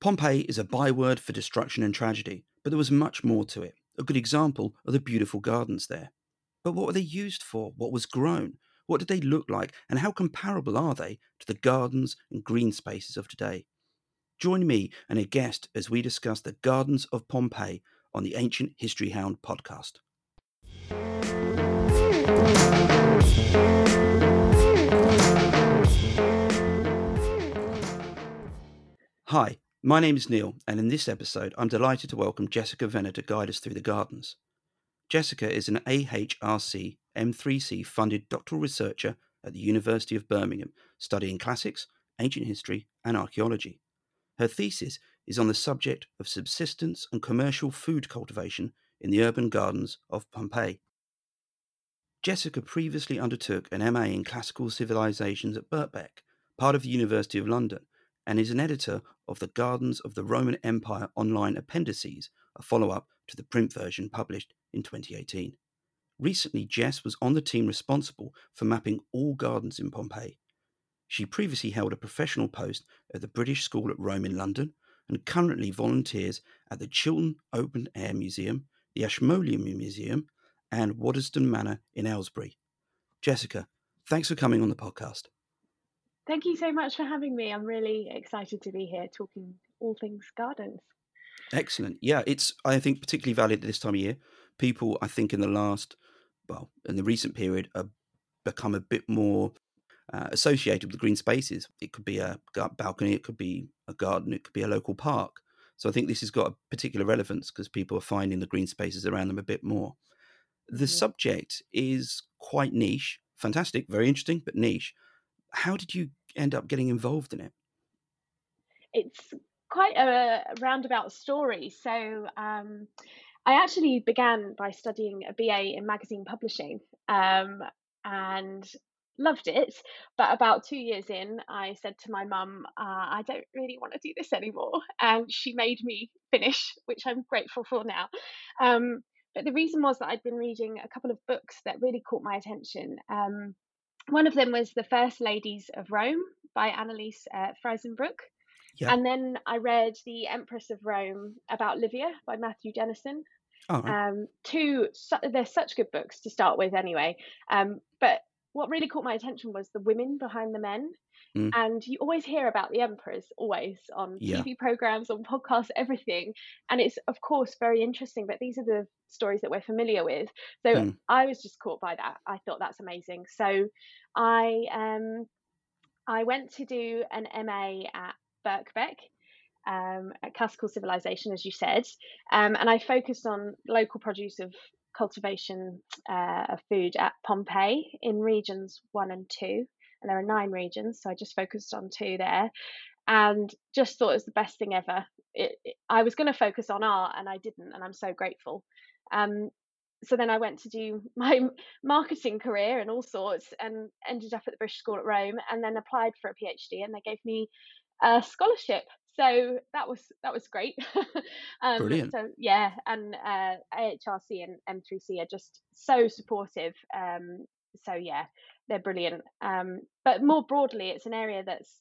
Pompeii is a byword for destruction and tragedy, but there was much more to it. A good example are the beautiful gardens there. But what were they used for? What was grown? What did they look like? And how comparable are they to the gardens and green spaces of today? Join me and a guest as we discuss the gardens of Pompeii on the Ancient History Hound podcast. Hi, my name is Neil, and in this episode, I'm delighted to welcome Jessica Venner to guide us through the gardens. Jessica is an AHRC M3C funded doctoral researcher at the University of Birmingham, studying classics, ancient history, and archaeology. Her thesis is on the subject of subsistence and commercial food cultivation in the urban gardens of Pompeii. Jessica previously undertook an MA in classical civilizations at Birkbeck, part of the University of London, and is an editor of the Gardens of the Roman Empire online appendices, a follow up to the print version published in 2018. Recently, Jess was on the team responsible for mapping all gardens in Pompeii. She previously held a professional post at the British School at Rome in London and currently volunteers at the Chiltern Open Air Museum, the Ashmolean Museum, and Waddesdon Manor in Aylesbury. Jessica, thanks for coming on the podcast. Thank you so much for having me. I'm really excited to be here talking all things gardens. Excellent. Yeah, it's I think particularly valid at this time of year. People, I think, in the last, well, in the recent period, have become a bit more uh, associated with green spaces. It could be a balcony, it could be a garden, it could be a local park. So I think this has got a particular relevance because people are finding the green spaces around them a bit more. The mm-hmm. subject is quite niche, fantastic, very interesting, but niche. How did you end up getting involved in it? It's quite a roundabout story. So, um, I actually began by studying a BA in magazine publishing um, and loved it. But about two years in, I said to my mum, uh, I don't really want to do this anymore. And she made me finish, which I'm grateful for now. Um, but the reason was that I'd been reading a couple of books that really caught my attention. Um, one of them was The First Ladies of Rome by Anneliese uh. Yeah. And then I read The Empress of Rome about Livia by Matthew Dennison. Oh, um, two, they're such good books to start with anyway. Um, but what really caught my attention was the women behind the men. Mm. And you always hear about the emperors, always on yeah. TV programs, on podcasts, everything. And it's, of course, very interesting, but these are the stories that we're familiar with. So mm. I was just caught by that. I thought that's amazing. So I um, I went to do an MA at Birkbeck. Um, at classical civilization, as you said, um, and I focused on local produce of cultivation uh, of food at Pompeii in regions one and two and there are nine regions, so I just focused on two there, and just thought it was the best thing ever. It, it, I was going to focus on art, and I didn't, and I'm so grateful. Um, so then I went to do my marketing career and all sorts, and ended up at the British School at Rome, and then applied for a PhD, and they gave me a scholarship. So that was that was great. um, Brilliant. So yeah, and uh, AHRC and M3C are just so supportive. Um, so yeah, they're brilliant. Um, but more broadly, it's an area that's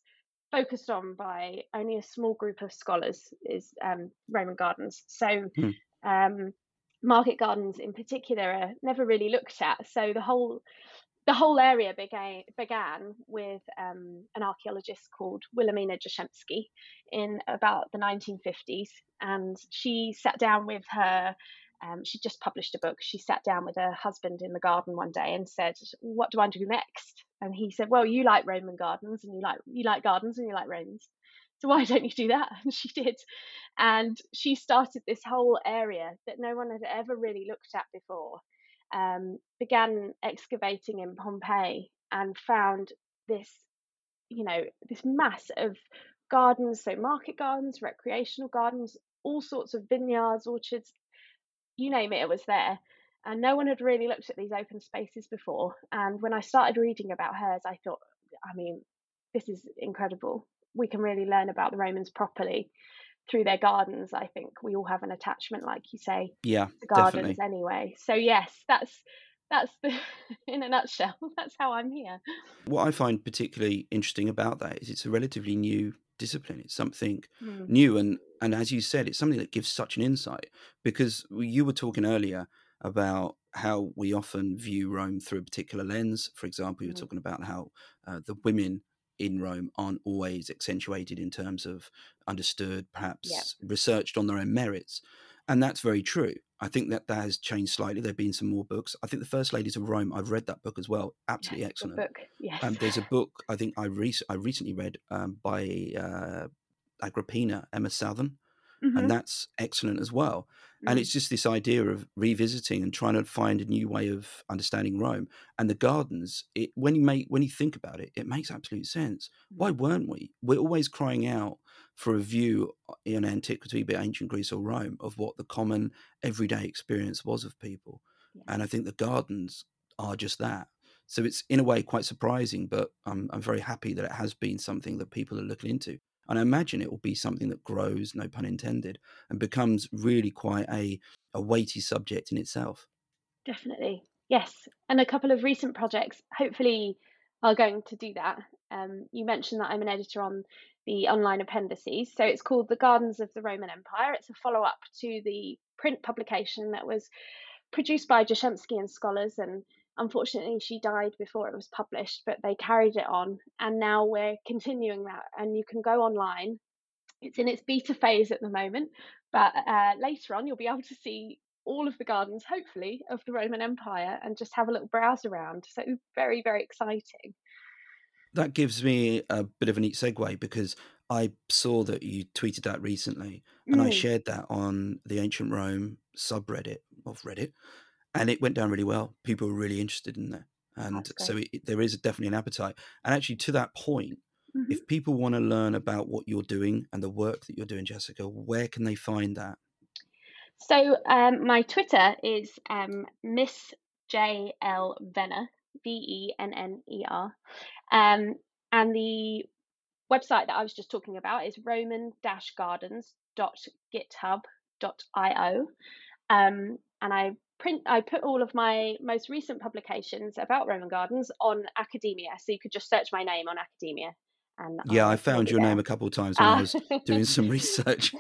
focused on by only a small group of scholars is um, Roman gardens. So hmm. um, market gardens in particular are never really looked at. So the whole the whole area began began with um, an archaeologist called Wilhelmina Jashemski in about the 1950s, and she sat down with her um, she just published a book. She sat down with her husband in the garden one day and said, "What do I do next?" And he said, "Well, you like Roman gardens, and you like you like gardens, and you like Romans. So why don't you do that?" And she did, and she started this whole area that no one had ever really looked at before. Um, began excavating in Pompeii and found this, you know, this mass of gardens, so market gardens, recreational gardens, all sorts of vineyards, orchards, you name it, it was there. And no one had really looked at these open spaces before. And when I started reading about hers, I thought, I mean, this is incredible. We can really learn about the Romans properly through their gardens. I think we all have an attachment, like you say, yeah, to gardens definitely. anyway. So yes, that's that's the in a nutshell. That's how I'm here. What I find particularly interesting about that is it's a relatively new discipline. It's something Mm. new, and and as you said, it's something that gives such an insight because you were talking earlier about how we often view Rome through a particular lens. For example, you were Mm. talking about how uh, the women in Rome aren't always accentuated in terms of understood, perhaps researched on their own merits. And that's very true. I think that that has changed slightly. There have been some more books. I think The First Ladies of Rome, I've read that book as well. Absolutely Yes, excellent. book. Yes. Um, there's a book I think I, rec- I recently read um, by uh, Agrippina, Emma Southon, Mhm. and that's excellent as well. And Mm. it's just this idea of revisiting and trying to find a new way of understanding Rome and the gardens. It when you make when you think about it, it makes absolute sense. Why Mm. weren't we? We're always crying out for a view uh, in antiquity, be it ancient Greece or Rome, of what the common everyday experience was of people. And I think the gardens are just that. So it's in a way quite surprising, but I'm I'm very happy that it has been something that people are looking into. And I imagine it will be something that grows, no pun intended, and becomes really quite a, a weighty subject in itself. Definitely. Yes. And a couple of recent projects hopefully are going to do that. Um, you mentioned that I'm an editor on the online appendices. So it's called The Gardens of the Roman Empire. It's a follow up to the print publication that was produced by Jashemski and scholars. And unfortunately, she died before it was published, but they carried it on. And now we're continuing that. And you can go online. It's in its beta phase at the moment, but uh, later on, you'll be able to see all of the gardens, hopefully, of the Roman Empire and just have a little browse around. So very, very exciting. That gives me a bit of a neat segue because I saw that you tweeted that recently, and I Mm, shared that on the Ancient Rome subreddit of Reddit, and it went down really well. People were really interested in that, and so it, there is definitely an appetite. And actually, to that point, hmm if people want to learn about what you're doing and the work that you're doing, Jessica, where can they find that? So um, my Twitter is um, Miss J L Venner, V E N N E R, um, and the website that I was just talking about is roman-gardens.github.io, um, and I print I put all of my most recent publications about Roman gardens on Academia, so you could just search my name on Academia, and Yeah, I found your name a couple of times when I Ah. was doing some research.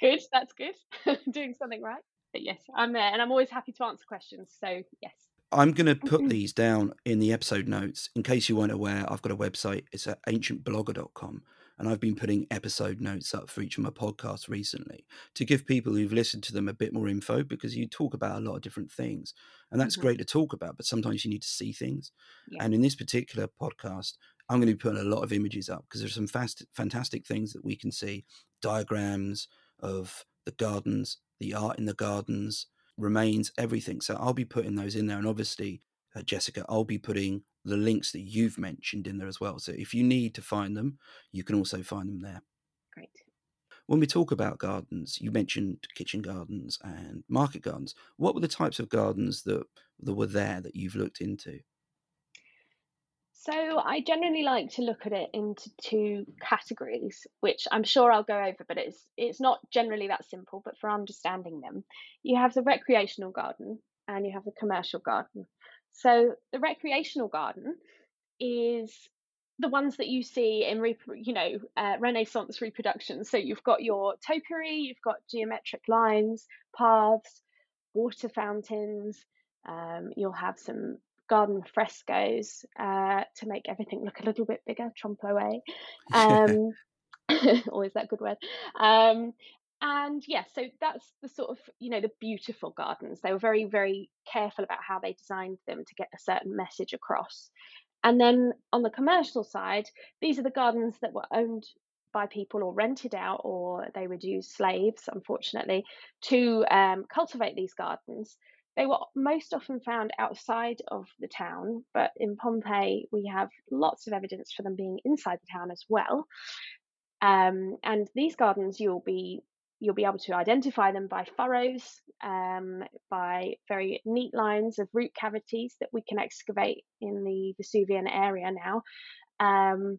good, that's good. Doing something right. But yes, I'm there and I'm always happy to answer questions. So, yes. I'm going to put Mm-hmm. these down in the episode notes. In case you weren't aware, I've got a website. It's at ancientblogger.com. And I've been putting episode notes up for each of my podcasts recently to give people who've listened to them a bit more info because you talk about a lot of different things. And that's Mhm. great to talk about, but sometimes you need to see things. Yeah. And in this particular podcast, I'm going to be putting a lot of images up because there's some fast, fantastic things that we can see diagrams of the gardens, the art in the gardens, remains, everything. So I'll be putting those in there. And obviously, uh, Jessica, I'll be putting the links that you've mentioned in there as well. So if you need to find them, you can also find them there. Great. When we talk about gardens, you mentioned kitchen gardens and market gardens. What were the types of gardens that, that were there that you've looked into? So, I generally like to look at it into two categories, which I'm sure I'll go over, but it's it's not generally that simple, but for understanding them, you have the recreational garden and you have the commercial garden. So, the recreational garden is the ones that you see in you know uh, Renaissance reproductions. So you've got your topiary, you've got geometric lines, paths, water fountains. Um, you'll have some garden frescoes uh, to make everything look a little bit bigger. Trompe l'oeil. Um, always that good word. Um, and yeah, so that's the sort of you know the beautiful gardens. They were very very careful about how they designed them to get a certain message across. And then on the commercial side, these are the gardens that were owned by people or rented out, or they would use slaves, unfortunately, to um, cultivate these gardens. They were most often found outside of the town, but in Pompeii, we have lots of evidence for them being inside the town as well. Um, and these gardens, you'll be you'll be able to identify them by furrows, um, by very neat lines of root cavities that we can excavate in the Vesuvian area now. Um,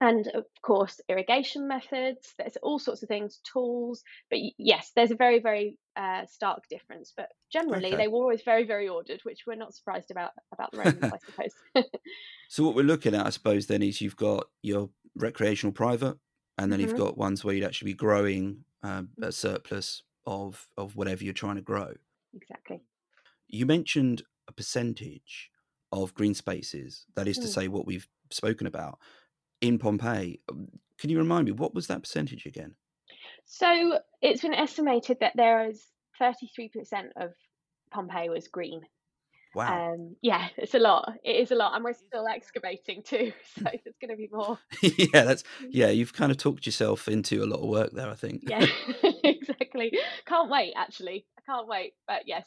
and of course, irrigation methods. There's all sorts of things, tools. But yes, there's a very, very uh, stark difference. But generally, Okay. they were always very, very ordered, which we're not surprised about about the Romans, I suppose. So what we're looking at, I suppose, then is you've got your recreational private, and then Mhm. you've got ones where you'd actually be growing um, a surplus of of whatever you're trying to grow. Exactly. You mentioned a percentage of green spaces, that is to Mm. say, what we've spoken about in Pompeii. Um, Can you remind me what was that percentage again? So it's been estimated that there is 33% of Pompeii was green. Wow. Um, yeah, it's a lot. It is a lot, and we're still excavating too, so there's going to be more. yeah, that's yeah. You've kind of talked yourself into a lot of work there. I think. Yeah, exactly. Can't wait. Actually, I can't wait. But yes,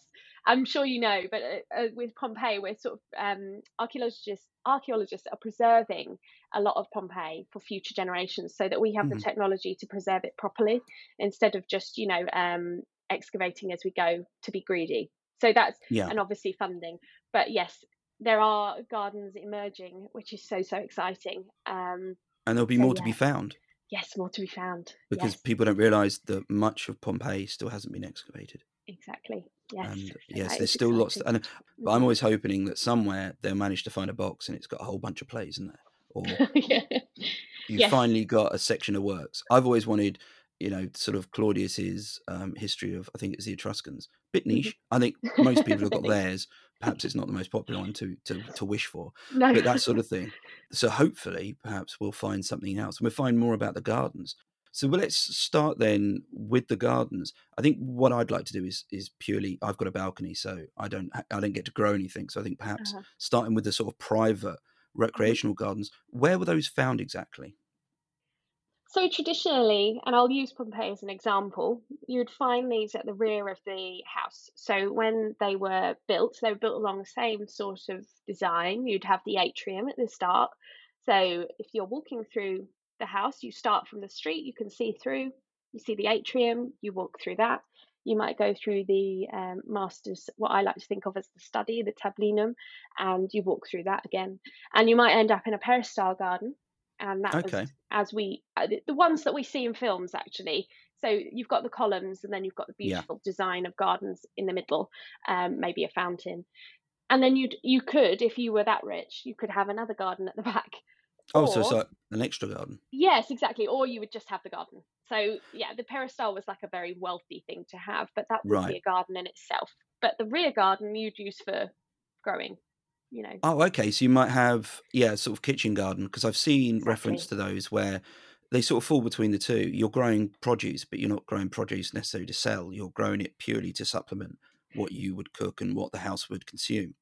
I'm sure you know. But uh, uh, with Pompeii, we're sort of um, archaeologists. Archaeologists are preserving a lot of Pompeii for future generations, so that we have Mhm. the technology to preserve it properly, instead of just you know um, excavating as we go to be greedy. So that's yeah. and obviously funding. But yes, there are gardens emerging, which is so so exciting. Um, And there'll be so more to be found yes, more to be found. because yes, people don't realise that much of Pompeii still hasn't been excavated. exactly. Yes, and yes, there's still lots. exciting. and but I'm Mhm. always hoping that somewhere they'll manage to find a box and it's got a whole bunch of plays in there, or yeah. you Yes. finally got a section of works. I've always wanted, you know, sort of Claudius's um, history of I think it's the Etruscans. Bit Mhm. niche. I think most people have got theirs. Perhaps it's not the most popular one to to, to wish for, No. but that sort of thing. So hopefully, perhaps we'll find something else, and we'll find more about the gardens. So well, let's start then with the gardens. I think what I'd like to do is is purely. I've got a balcony, so I don't I don't get to grow anything. So I think perhaps Uh-huh. starting with the sort of private recreational gardens. Where were those found exactly? So traditionally, and I'll use Pompeii as an example, you'd find these at the rear of the house. So when they were built, they were built along the same sort of design. You'd have the atrium at the start. So if you're walking through the house, you start from the street, you can see through, you see the atrium, you walk through that. You might go through the um, master's, what I like to think of as the study, the tablinum, and you walk through that again. And you might end up in a peristyle garden. And that was Okay. as we uh, the- ones that we see in films actually so you've got the columns and then you've got the Yeah. beautiful design of gardens in the middle um, maybe a fountain and then you'd you could if you were that rich you could have another garden at the back Oh, so it's Or- like an extra garden. yes exactly or you would just have the garden so yeah the peristyle was like a very wealthy thing to have but that would Right. be a garden in itself but the rear garden you'd use for growing you know Oh, okay. So you might have yeah, sort of kitchen garden because I've seen reference to those where they sort of fall between the two. You're growing produce, but you're not growing produce necessarily to sell. You're growing it purely to supplement what you would cook and what the house would consume.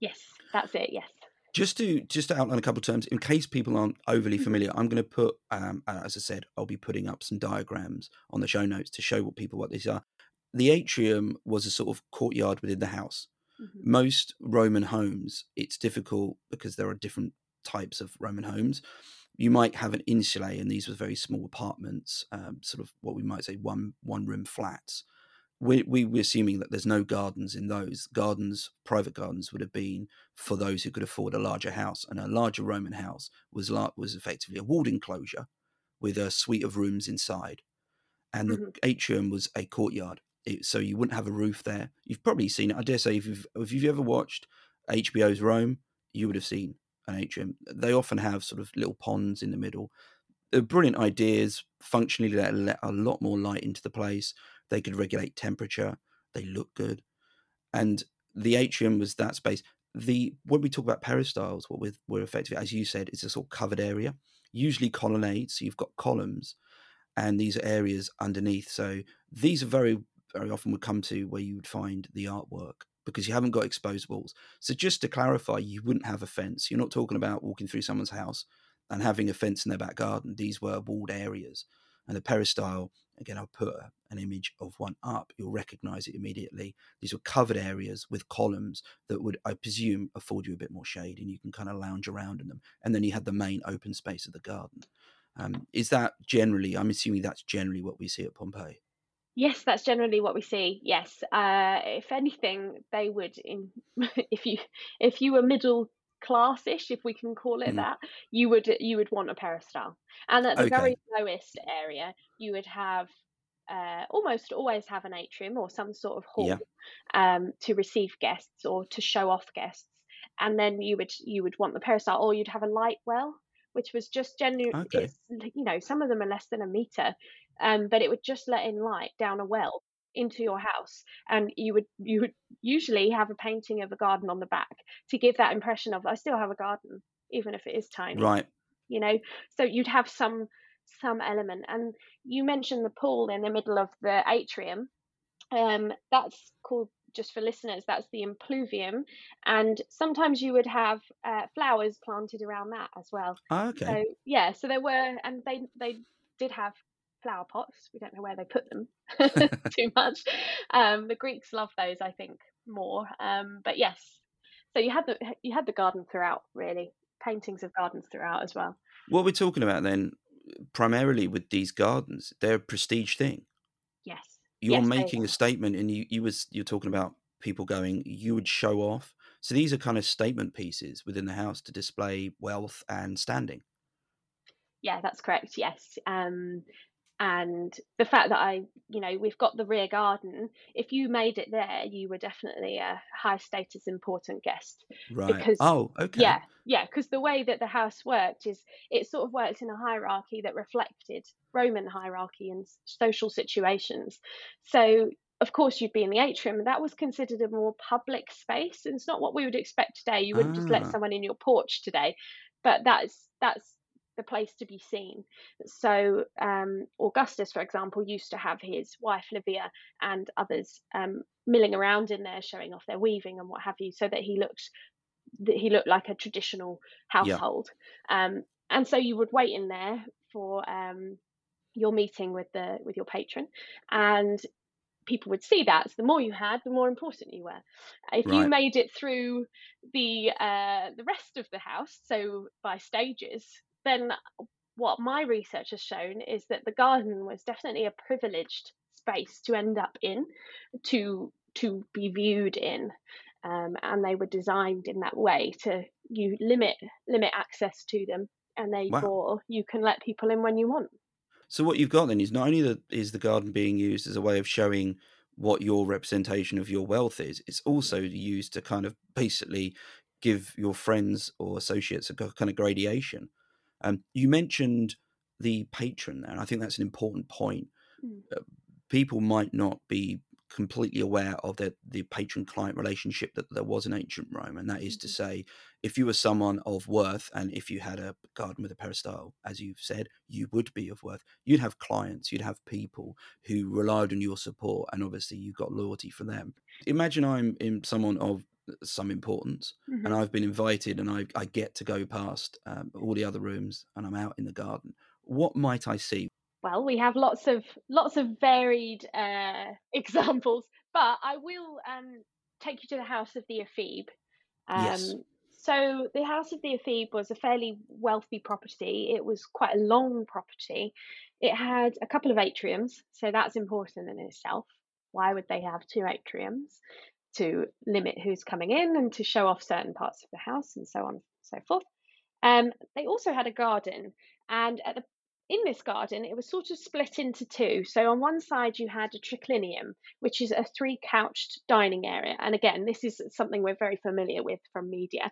yes that's it yes Just to just to outline a couple of terms, in case people aren't overly Mhm. familiar, I'm going to put, um, uh, as I said, I'll be putting up some diagrams on the show notes to show what people what these are. The atrium was a sort of courtyard within the house. Mhm. Most Roman homes, it's difficult because there are different types of Roman homes. You might have an insulae, and these were very small apartments, um, sort of what we might say one one room flats. We, we we're assuming that there's no gardens in those gardens. Private gardens would have been for those who could afford a larger house, and a larger Roman house was was effectively a walled enclosure with a suite of rooms inside, and the Mhm. atrium was a courtyard. It, so you wouldn't have a roof there. You've probably seen it. I dare say if you've if you've ever watched HBO's Rome, you would have seen an atrium. They often have sort of little ponds in the middle. They're brilliant ideas. Functionally, they let a lot more light into the place. They could regulate temperature. They look good, and the atrium was that space. The when we talk about peristyles, what we're, we're effectively, as you said, it's a sort of covered area, usually colonnades. So you've got columns, and these are areas underneath. So these are very very often would come to where you would find the artwork because you haven't got exposed walls. So just to clarify, you wouldn't have a fence. You're not talking about walking through someone's house and having a fence in their back garden. These were walled areas. And the peristyle, again, I'll put an image of one up. You'll recognize it immediately. These were covered areas with columns that would, I presume, afford you a bit more shade and you can kind of lounge around in them. And then you had the main open space of the garden. Um, is that generally, I'm assuming that's generally what we see at Pompeii? Yes, that's generally what we see. Yes, uh, if anything, they would in if you if you were middle classish, if we can call it Mhm. that, you would you would want a peristyle, and at the Okay. very lowest area, you would have uh, almost always have an atrium or some sort of hall Yeah. um, to receive guests or to show off guests, and then you would you would want the peristyle, or you'd have a light well, which was just generally, Okay. You know some of them are less than a meter, um, but it would just let in light down a well into your house, and you would you would usually have a painting of a garden on the back to give that impression of I still have a garden, even if it is tiny. Right. You know, so you'd have some some element. And you mentioned the pool in the middle of the atrium. Um, that's called just for listeners, that's the impluvium, and sometimes you would have uh, flowers planted around that as well. Ah, okay. So yeah, so there were, and they they did have flower pots. We don't know where they put them too much. Um, the Greeks love those, I think, more. Um, but yes, so you had the you had the garden throughout, really, paintings of gardens throughout as well. What we're talking about then, primarily with these gardens, they're a prestige thing. Yes. You're Yes, making a statement, and you you was you're talking about people going. You would show off. So these are kind of statement pieces within the house to display wealth and standing. Yeah, that's correct. Yes. Um, and the fact that I, you know, we've got the rear garden. If you made it there, you were definitely a high status, important guest. Right. Because oh, okay. Yeah, yeah, because the way that the house worked is it sort of worked in a hierarchy that reflected Roman hierarchy and social situations. So, of course, you'd be in the atrium, and that was considered a more public space. And it's not what we would expect today. You wouldn't just let Ah. someone in your porch today, but that's that's the place to be seen. So, um, Augustus, for example, used to have his wife Livia and others um, milling around in there, showing off their weaving and what have you, so that he looked that he looked like a traditional Yeah. household. Um, and so you would wait in there for um, your meeting with the with your patron, and people would see that. So the more you had, the more important you were. If you made it through the uh, the rest of the house, so by stages, then what my research has shown is that the garden was definitely a privileged space to end up in, to to be viewed in, um, and they were designed in that way to you limit limit access to them, and they therefore you can let people in when you want. So what you've got then is not only that is the garden being used as a way of showing what your representation of your wealth is, it's also used to kind of basically give your friends or associates a kind of gradation. Um, you mentioned the patron there, and I think that's an important point. Mm. Uh, people might not be completely aware of the, the patron client relationship that there was in ancient Rome, and that is to Mhm. say, if you were someone of worth and if you had a garden with a peristyle, as you've said, you would be of worth. You'd have clients, you'd have people who relied on your support, and obviously you got loyalty from them. Imagine I'm in someone of some importance Mhm. and I've been invited and I, I get to go past um, all the other rooms and I'm out in the garden. What might I see? Well, we have lots of lots of varied uh, examples, but I will um, take you to the house of the Ephebe. Um, Yes. So the house of the Ephebe was a fairly wealthy property. It was quite a long property. It had a couple of atriums, so that's important in itself. Why would they have two atriums? To limit who's coming in and to show off certain parts of the house and so on and so forth. Um, they also had a garden, and at the in this garden, it was sort of split into two. So on one side, you had a triclinium, which is a three couched dining area. And again, this is something we're very familiar with from media.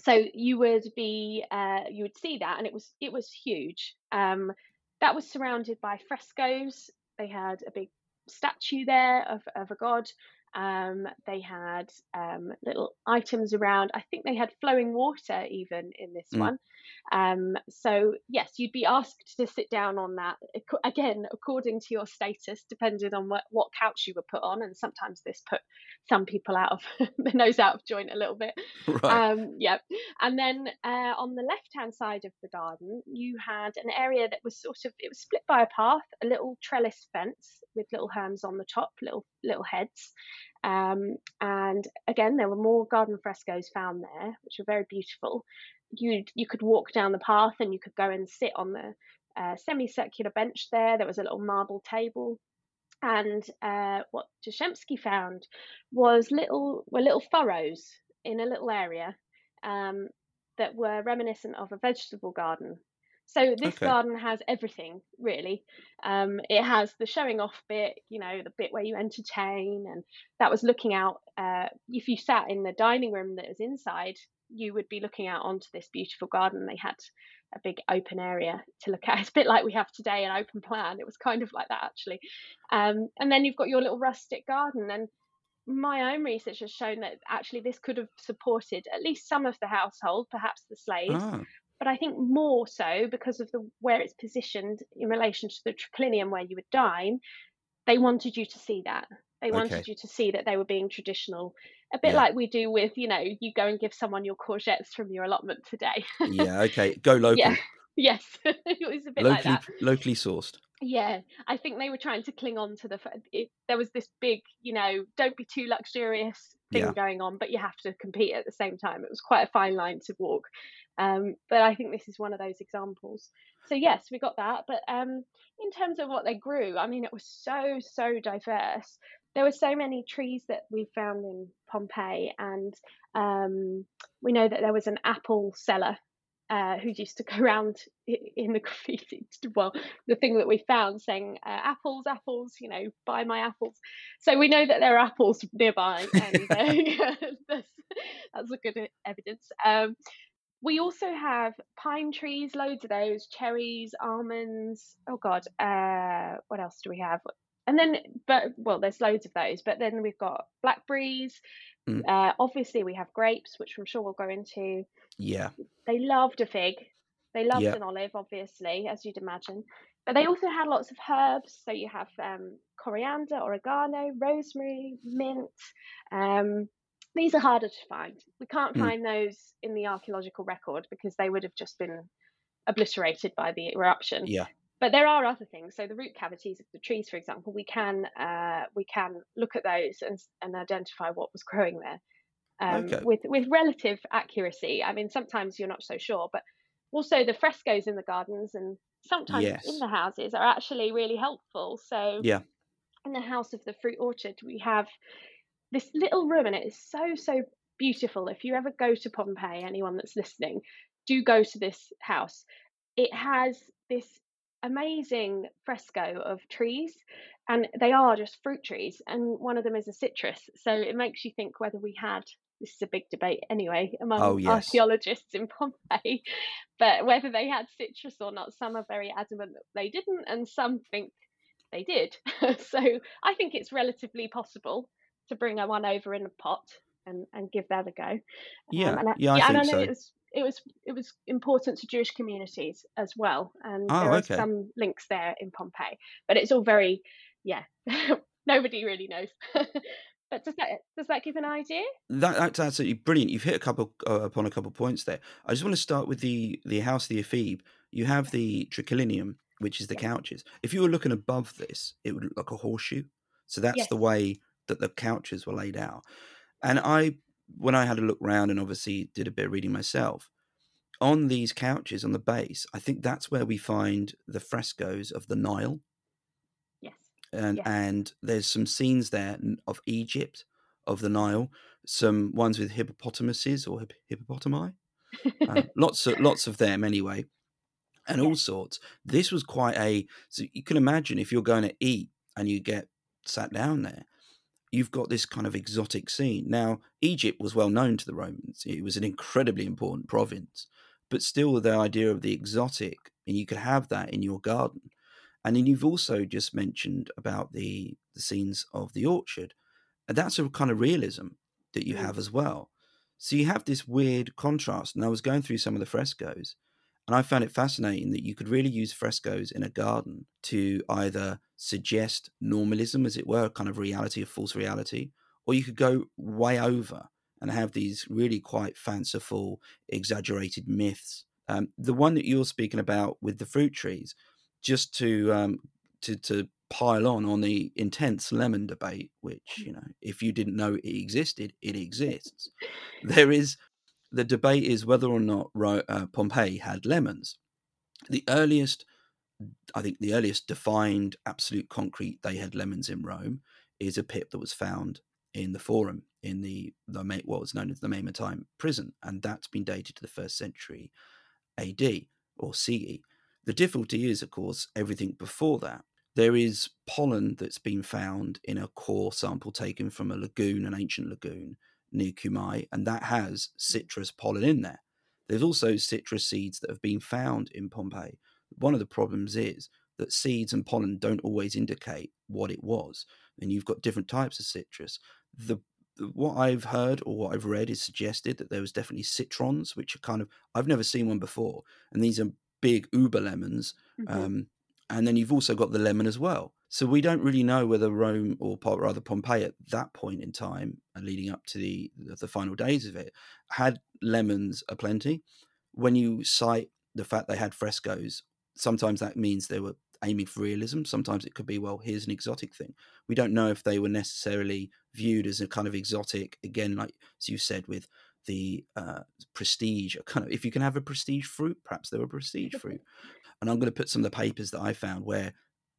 So you would be, uh, you would see that, and it was it was huge. Um, that was surrounded by frescoes. They had a big statue there of, of a god. Um, they had um, little items around. I think they had flowing water even in this Mm. one. Um, so yes, you'd be asked to sit down on that again, according to your status, depending on what, what couch you were put on. And sometimes this put some people out of the nose out of joint a little bit. right. Um, yep. And then uh, on the left hand side of the garden, you had an area that was sort of it was split by a path, a little trellis fence with little herms on the top, little little heads. Um, and again, there were more garden frescoes found there, which were very beautiful. You you could walk down the path and you could go and sit on the uh, semicircular bench there. There was a little marble table. And uh, what Jashemski found was little were little furrows in a little area um, that were reminiscent of a vegetable garden. So this Okay. garden has everything really. Um, it has the showing off bit, you know, the bit where you entertain, and that was looking out. Uh, if you sat in the dining room that was inside, you would be looking out onto this beautiful garden. They had a big open area to look at. It's a bit like we have today, an open plan. It was kind of like that actually. Um, and then you've got your little rustic garden. And my own research has shown that actually this could have supported at least some of the household, perhaps the slaves. Ah. But I think more so because of the where it's positioned in relation to the triclinium where you would dine, they wanted you to see that. They wanted okay. you to see that they were being traditional a bit yeah. like we do with you know you go and give someone your courgettes from your allotment today yeah okay go local yeah yes it was a bit locally, like that locally sourced yeah i think they were trying to cling on to the it, there was this big you know don't be too luxurious thing yeah. going on but you have to compete at the same time. It was quite a fine line to walk. Um, but i think this is one of those examples. So yes we got that. But um, in terms of what they grew i mean it was so so diverse. There were so many trees that we found in Pompeii, and um, we know that there was an apple seller uh, who used to go around in the graffiti. Well, the thing that we found saying uh, apples, apples, you know, buy my apples. So we know that there are apples nearby, and uh, that's, that's a good evidence. Um, we also have pine trees, loads of those, cherries, almonds. Oh God, uh, what else do we have? And then but well there's loads of those but then we've got blackberries. Mm. uh, obviously we have grapes which i'm sure we'll go into. Yeah. They loved a fig. They loved an olive obviously as you'd imagine. But they also had lots of herbs. So you have um, coriander oregano rosemary mint. Um, these are harder to find. We can't mm. find those in the archaeological record because they would have just been obliterated by the eruption. Yeah but there are other things. So the root cavities of the trees, for example, we can uh, we can look at those and, and identify what was growing there um, okay. with with relative accuracy. I mean, sometimes you're not so sure, but also the frescoes in the gardens and sometimes yes. in the houses are actually really helpful. So yeah, in the house of the fruit orchard, we have this little room, and it is so so beautiful. If you ever go to Pompeii, anyone that's listening, do go to this house. It has this amazing fresco of trees and they are just fruit trees and one of them is a citrus so it makes you think whether we had this is a big debate anyway among oh, yes. archaeologists in Pompeii but whether they had citrus or not some are very adamant that they didn't and some think they did so I think it's relatively possible to bring a one over in a pot and, and give that a go yeah um, and I, yeah, I yeah, think so. it was it was it was important to Jewish communities as well, and oh, there are okay. some links there in Pompeii. But it's all very, yeah, nobody really knows. but does that does that give an idea? That, that's absolutely brilliant. You've hit a couple uh, upon a couple points there. I just want to start with the the house, of the ephebe. You have the triclinium, which is the yes. couches. If you were looking above this, it would look like a horseshoe. So that's yes. the way that the couches were laid out. And I when I had a look around and obviously did a bit of reading myself, on these couches on the base, I think that's where we find the frescoes of the Nile. Yes. And yes. and there's some scenes there of Egypt, of the Nile, some ones with hippopotamuses or hippopotami. uh, lots of lots of them anyway, and all sorts. This was quite a. So you can imagine if you're going to eat and you get sat down there, you've got this kind of exotic scene. Now, Egypt was well known to the Romans, it was an incredibly important province, but still the idea of the exotic, and you could have that in your garden. And then you've also just mentioned about the, the scenes of the orchard. And that's a kind of realism that you hmm. have as well. So you have this weird contrast. And I was going through some of the frescoes, and I found it fascinating that you could really use frescoes in a garden to either suggest normalism, as it were, kind of reality, a false reality, or you could go way over and have these really quite fanciful, exaggerated myths. Um, the one that you're speaking about with the fruit trees, just to um, to to pile on on the intense lemon debate, which you know, if you didn't know it existed, it exists. There is the debate is whether or not uh, Pompeii had lemons. The earliest, I think, the earliest defined absolute concrete they had lemons in Rome is a pit that was found in the Forum in the, the what was known as the Mamertine prison, and that's been dated to the first century AD or CE. The difficulty is, of course, everything before that. There is pollen that's been found in a core sample taken from a lagoon, an ancient lagoon, near Cumae, and that has citrus pollen in there. There's also citrus seeds that have been found in Pompeii. One of the problems is that seeds and pollen don't always indicate what it was, and you've got different types of citrus. The what I've heard or what I've read is suggested that there was definitely citrons, which are kind of I've never seen one before, and these are big uber lemons. Mm-hmm. Um, and then you've also got the lemon as well. So we don't really know whether Rome or rather Pompeii at that point in time, leading up to the the final days of it, had lemons aplenty. When you cite the fact they had frescoes, sometimes that means they were aiming for realism. Sometimes it could be, well, here's an exotic thing. We don't know if they were necessarily viewed as a kind of exotic, again, like as you said, with the uh, prestige, kind of, if you can have a prestige fruit, perhaps they were prestige fruit. And I'm going to put some of the papers that I found where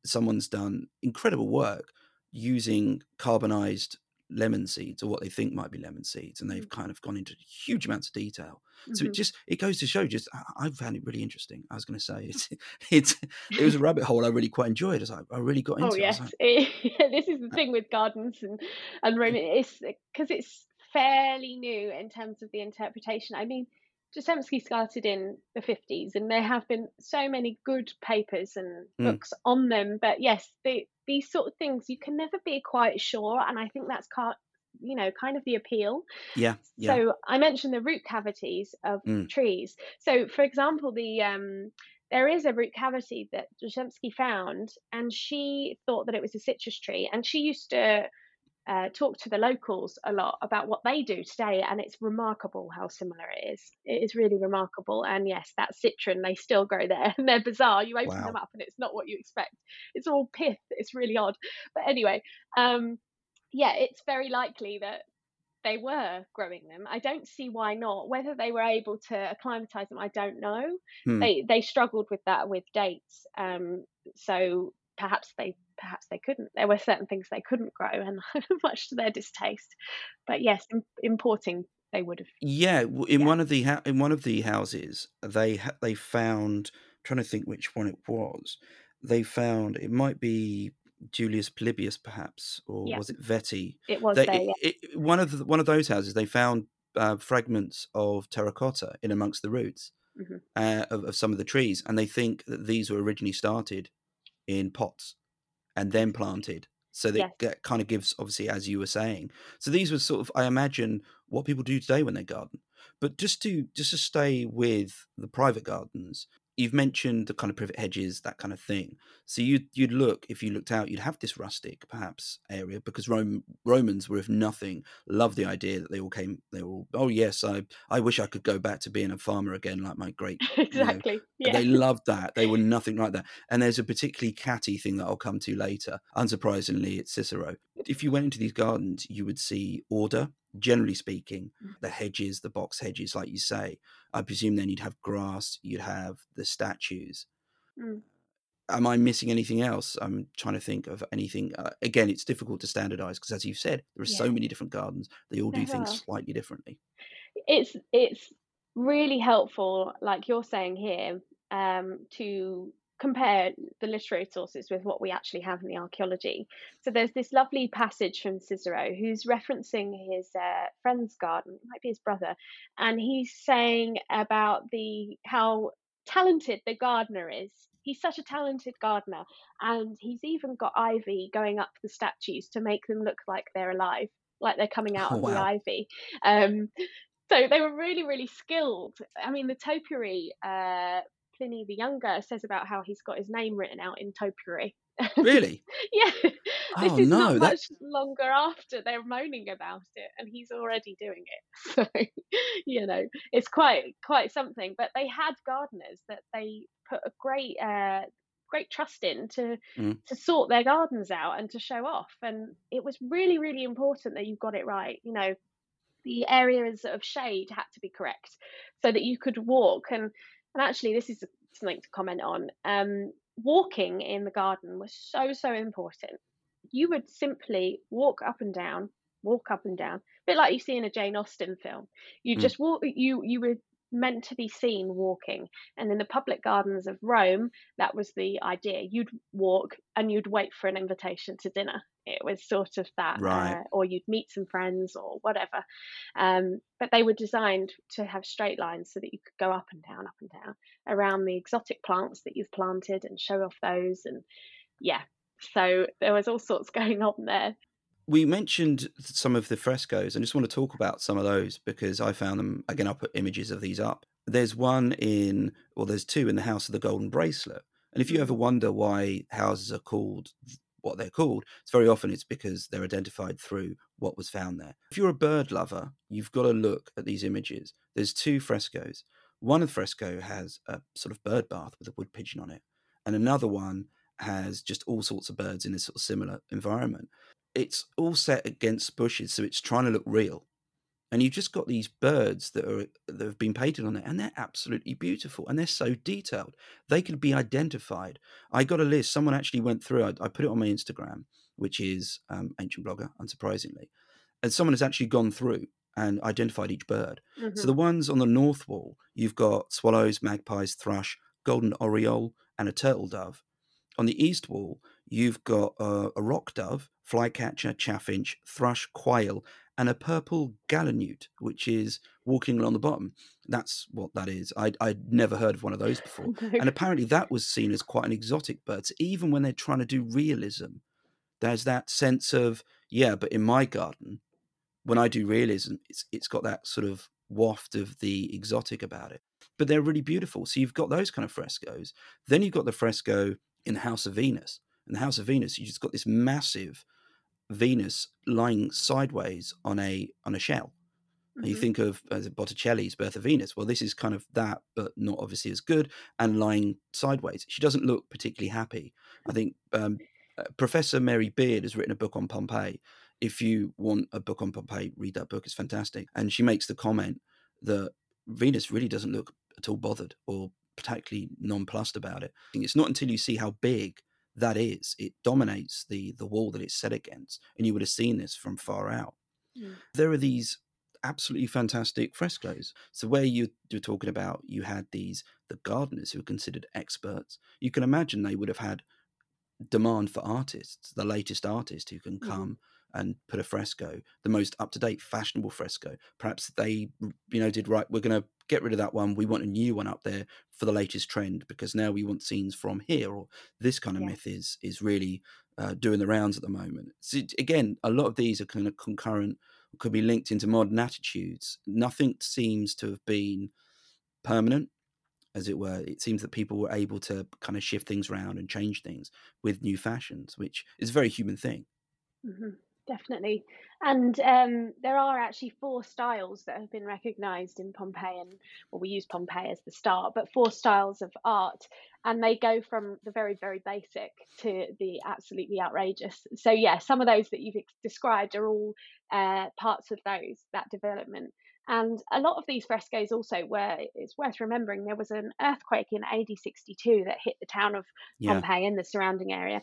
someone's done incredible work using carbonized lemon seeds or what they think might be lemon seeds and they've mm. kind of gone into huge amounts of detail mm-hmm. so it mm-hmm. just it goes to show just i found it really interesting i was going to say it's it's it was a rabbit hole i really quite enjoyed as I, I really got oh, into oh yes like, it, this is the thing with gardens and and it's because it's fairly new in terms of the interpretation i mean Jashemski started in the 50s, and there have been so many good papers and mm. books on them. But yes, they, these sort of things you can never be quite sure, and I think that's kind, you know, kind of the appeal. Yeah. yeah. So I mentioned the root cavities of mm. trees. So, for example, the um, there is a root cavity that Jashemski found, and she thought that it was a citrus tree, and she used to uh, talk to the locals a lot about what they do today, and it's remarkable how similar it is. It is really remarkable. And yes, that citron, they still grow there, and they're bizarre. You open wow. them up, and it's not what you expect. It's all pith. It's really odd. But anyway, um, yeah, it's very likely that they were growing them. I don't see why not. Whether they were able to acclimatize them, I don't know. Hmm. They they struggled with that with dates. Um, so perhaps they perhaps they couldn't. There were certain things they couldn't grow, and much to their distaste. But yes, importing they would have. Yeah, in yeah. one of the in one of the houses, they they found. I'm trying to think which one it was. They found it might be Julius Polybius, perhaps, or yeah. was it Vetti? It was they, there, yeah. it, one of the, one of those houses. They found uh, fragments of terracotta in amongst the roots mm-hmm. uh, of, of, some of the trees, and they think that these were originally started in pots and then planted. So that yes. kind of gives, obviously, as you were saying. So these were sort of, I imagine, what people do today when they garden. But just to just to stay with the private gardens, you've mentioned the kind of privet hedges, that kind of thing. So you'd you'd look if you looked out, you'd have this rustic perhaps area because Rome, Romans were if nothing loved the idea that they all came. They were all, oh yes, I I wish I could go back to being a farmer again like my great. exactly. You know, yeah. They loved that. They were nothing like that. And there's a particularly catty thing that I'll come to later. Unsurprisingly, it's Cicero. If you went into these gardens, you would see order generally speaking, mm. the hedges, the box hedges, like you say, I presume then you'd have grass, you'd have the statues. Mm. Am I missing anything else? I'm trying to think of anything. Uh, again, it's difficult to standardize because, as you've said, there are yeah. so many different gardens. They all do things slightly differently. It's it's really helpful, like you're saying here, um, to compare the literary sources with what we actually have in the archaeology. So there's this lovely passage from Cicero who's referencing his uh, friend's garden, it might be his brother, and he's saying about the how talented the gardener is. He's such a talented gardener, and he's even got ivy going up the statues to make them look like they're alive, like they're coming out oh, of wow. the ivy. Um, so they were really, really skilled. I mean, the topiary uh, Pliny the Younger says about how he's got his name written out in topiary. Really? yeah. This oh, is no, not much longer after they're moaning about it, and he's already doing it. So, you know, it's quite quite something. But they had gardeners that they put a great uh, great trust in to mm. to sort their gardens out and to show off. And it was really really important that you got it right. You know, the areas of shade had to be correct so that you could walk and and actually, this is something to comment on. Um, walking in the garden was so, so important. You would simply walk up and down, walk up and down, a bit like you see in a Jane Austen film. You mm. just walk, you, you would meant to be seen walking. And in the public gardens of Rome, that was the idea. You'd walk and you'd wait for an invitation to dinner. It was sort of that, Right. uh, or you'd meet some friends or whatever. Um, but they were designed to have straight lines so that you could go up and down, up and down around the exotic plants that you've planted and show off those. And yeah, so there was all sorts going on there. We mentioned some of the frescoes. I just want to talk about some of those because I found them. Again, I'll put images of these up. There's one in, well, there's two in the House of the Golden Bracelet. And if you ever mm. wonder why houses are called what they're called, it's very often it's because they're identified through what was found there. If you're a bird lover, you've got to look at these images. There's two frescoes. One of the fresco has a sort of bird bath with a wood pigeon on it, and another one has just all sorts of birds in a sort of similar environment. It's all set against bushes, so it's trying to look real. And you've just got these birds that are that have been painted on it, and they're absolutely beautiful, and they're so detailed. They can be identified. I got a list. Someone actually went through. I, I put it on my Instagram, which is um, ancient blogger, unsurprisingly, and someone has actually gone through and identified each bird. So Mhm. the ones on the north wall, you've got swallows, magpies, thrush, golden oriole, and a turtle dove. On the east wall, you've got uh, a rock dove, flycatcher, chaffinch, thrush, quail, and a purple gallinule, which is walking along the bottom. That's what that is. I'd, I'd never heard of one of those before. And apparently, that was seen as quite an exotic bird. So even when they're trying to do realism, there's that sense of, yeah, but in my garden, when I do realism, it's it's got that sort of waft of the exotic about it. But they're really beautiful. So you've got those kind of frescoes. Then you've got the fresco in the House of Venus. In the House of Venus, you just got this massive Venus lying sideways on a on a shell. And you think of as Botticelli's Birth of Venus. Well, this is kind of that, but not obviously as good, and lying sideways. She doesn't look particularly happy. I think um, uh, Professor Mary Beard has written a book on Pompeii. If you want a book on Pompeii, read that book. It's fantastic. And she makes the comment that Venus really doesn't look at all bothered or particularly nonplussed about it. It's not until you see how big that is, it dominates the the wall that it's set against, and you would have seen this from far out. Mm. There are these absolutely fantastic frescoes. So where you you're talking about, you had these the gardeners who were considered experts. You can imagine they would have had demand for artists, the latest artist who can Mhm. come and put a fresco, the most up to date, fashionable fresco. Perhaps they, you know, did right. We're going to get rid of that one. We want a new one up there for the latest trend because now we want scenes from here. Or this kind of Yeah. myth is is really uh, doing the rounds at the moment. So again, a lot of these are kind of concurrent, could be linked into modern attitudes. Nothing seems to have been permanent as it were. It seems that people were able to kind of shift things around and change things with new fashions, which is a very human thing. hmm definitely. And um, there are actually four styles that have been recognised in Pompeii, and well, we use Pompeii as the start, but four styles of art, and they go from the very, very basic to the absolutely outrageous. So yeah, some of those that you've described are all uh, parts of those that development. And a lot of these frescoes also were, it's worth remembering, there was an earthquake in AD 62 that hit the town of Yeah. Pompeii and the surrounding area.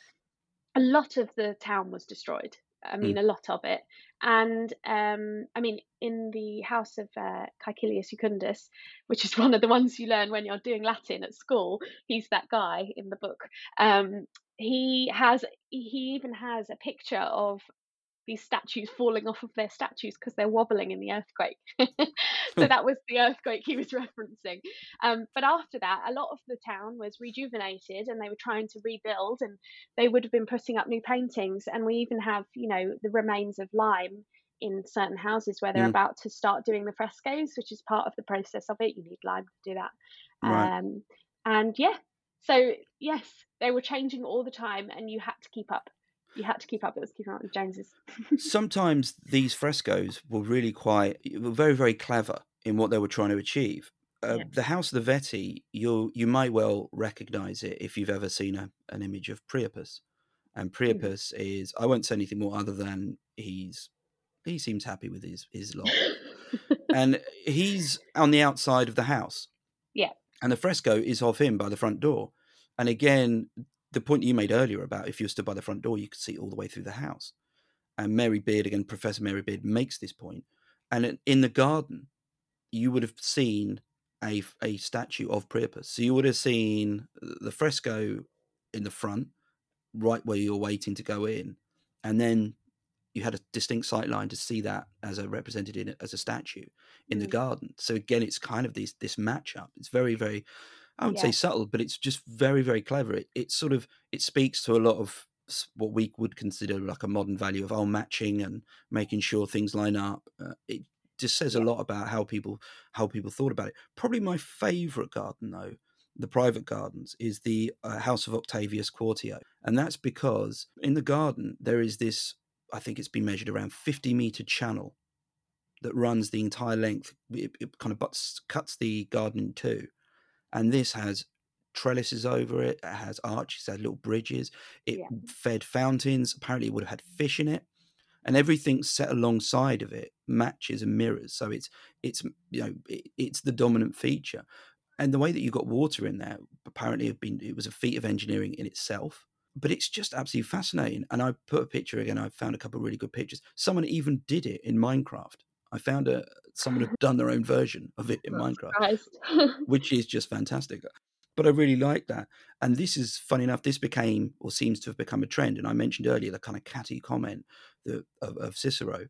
A lot of the town was destroyed. I mean, a lot of it. And um, I mean, in the house of uh, Caecilius Iucundus, which is one of the ones you learn when you're doing Latin at school, he's that guy in the book. Um, he has, he even has a picture of these statues falling off of their statues because they're wobbling in the earthquake. so that was the earthquake he was referencing. Um, but after that, a lot of the town was rejuvenated and they were trying to rebuild and they would have been putting up new paintings. And we even have, you know, the remains of lime in certain houses where they're Mm. about to start doing the frescoes, which is part of the process of it. You need lime to do that. Right. Um, and yeah, so yes, they were changing all the time and you had to keep up. You had to keep up. It was keeping up with Joneses. Sometimes these frescoes were really quite, were very, very clever in what they were trying to achieve. Uh, Yeah. The House of the Vettii, you you might well recognize it if you've ever seen a, an image of Priapus. And Priapus is, I won't say anything more other than he's he seems happy with his his lot. and he's on the outside of the house. Yeah. And the fresco is of him by the front door. And again, the point you made earlier about if you stood by the front door, you could see all the way through the house. And Mary Beard, again, Professor Mary Beard makes this point. And in- the garden, you would have seen a a statue of Priapus. So you would have seen the fresco in the front, right where you're waiting to go in, and then you had a distinct sight line to see that as a represented in as a statue in the Mm. garden. So again, it's kind of this this matchup. It's very very, I would say Yeah. subtle, but it's just very very clever. It it sort of it speaks to a lot of what we would consider like a modern value of oh matching and making sure things line up. Uh, it just says a lot about how people how people thought about it. Probably my favourite garden though, the private gardens, is the uh, House of Octavius Quartio, and that's because in the garden there is this. I think it's been measured around fifty meter channel that runs the entire length. It, it kind of butts, cuts the garden in two, and this has trellises over it. It has arches, it has little bridges. It Yeah. fed fountains. Apparently, it would have had mm. fish in it, and everything set alongside of it matches and mirrors. So it's it's you know it, it's the dominant feature, and the way that you got water in there apparently have been it was a feat of engineering in itself. But it's just absolutely fascinating. And I put a picture again. I found a couple of really good pictures. Someone even did it in Minecraft. I found a someone had done their own version of it in Not Minecraft which is just fantastic. But I really like that. And this is funny enough, this became or seems to have become a trend. And I mentioned earlier the kind of catty comment that, of, of Cicero.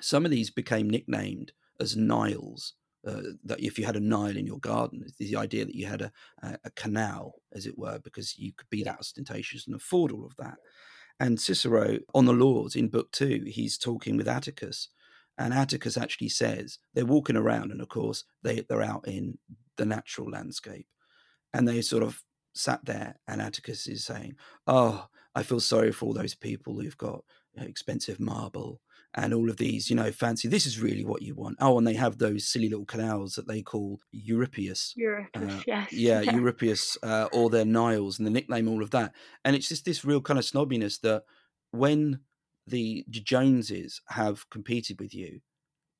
Some of these became nicknamed as Niles. Uh, that if you had a Nile in your garden, the idea that you had a, a, a canal, as it were, because you could be that ostentatious and afford all of that. And Cicero, on the Laws in Book Two, he's talking with Atticus, and Atticus actually says they're walking around, and of course they they're out in the natural landscape, and they sort of sat there, and Atticus is saying, "Oh, I feel sorry for all those people who've got you know, expensive marble." And all of these, you know, fancy. This is really what you want. Oh, and they have those silly little canals that they call Euripius. Europe, uh, yes. yeah, Euripius, uh, or their Niles and the nickname, all of that. And it's just this real kind of snobbiness that when the Joneses have competed with you,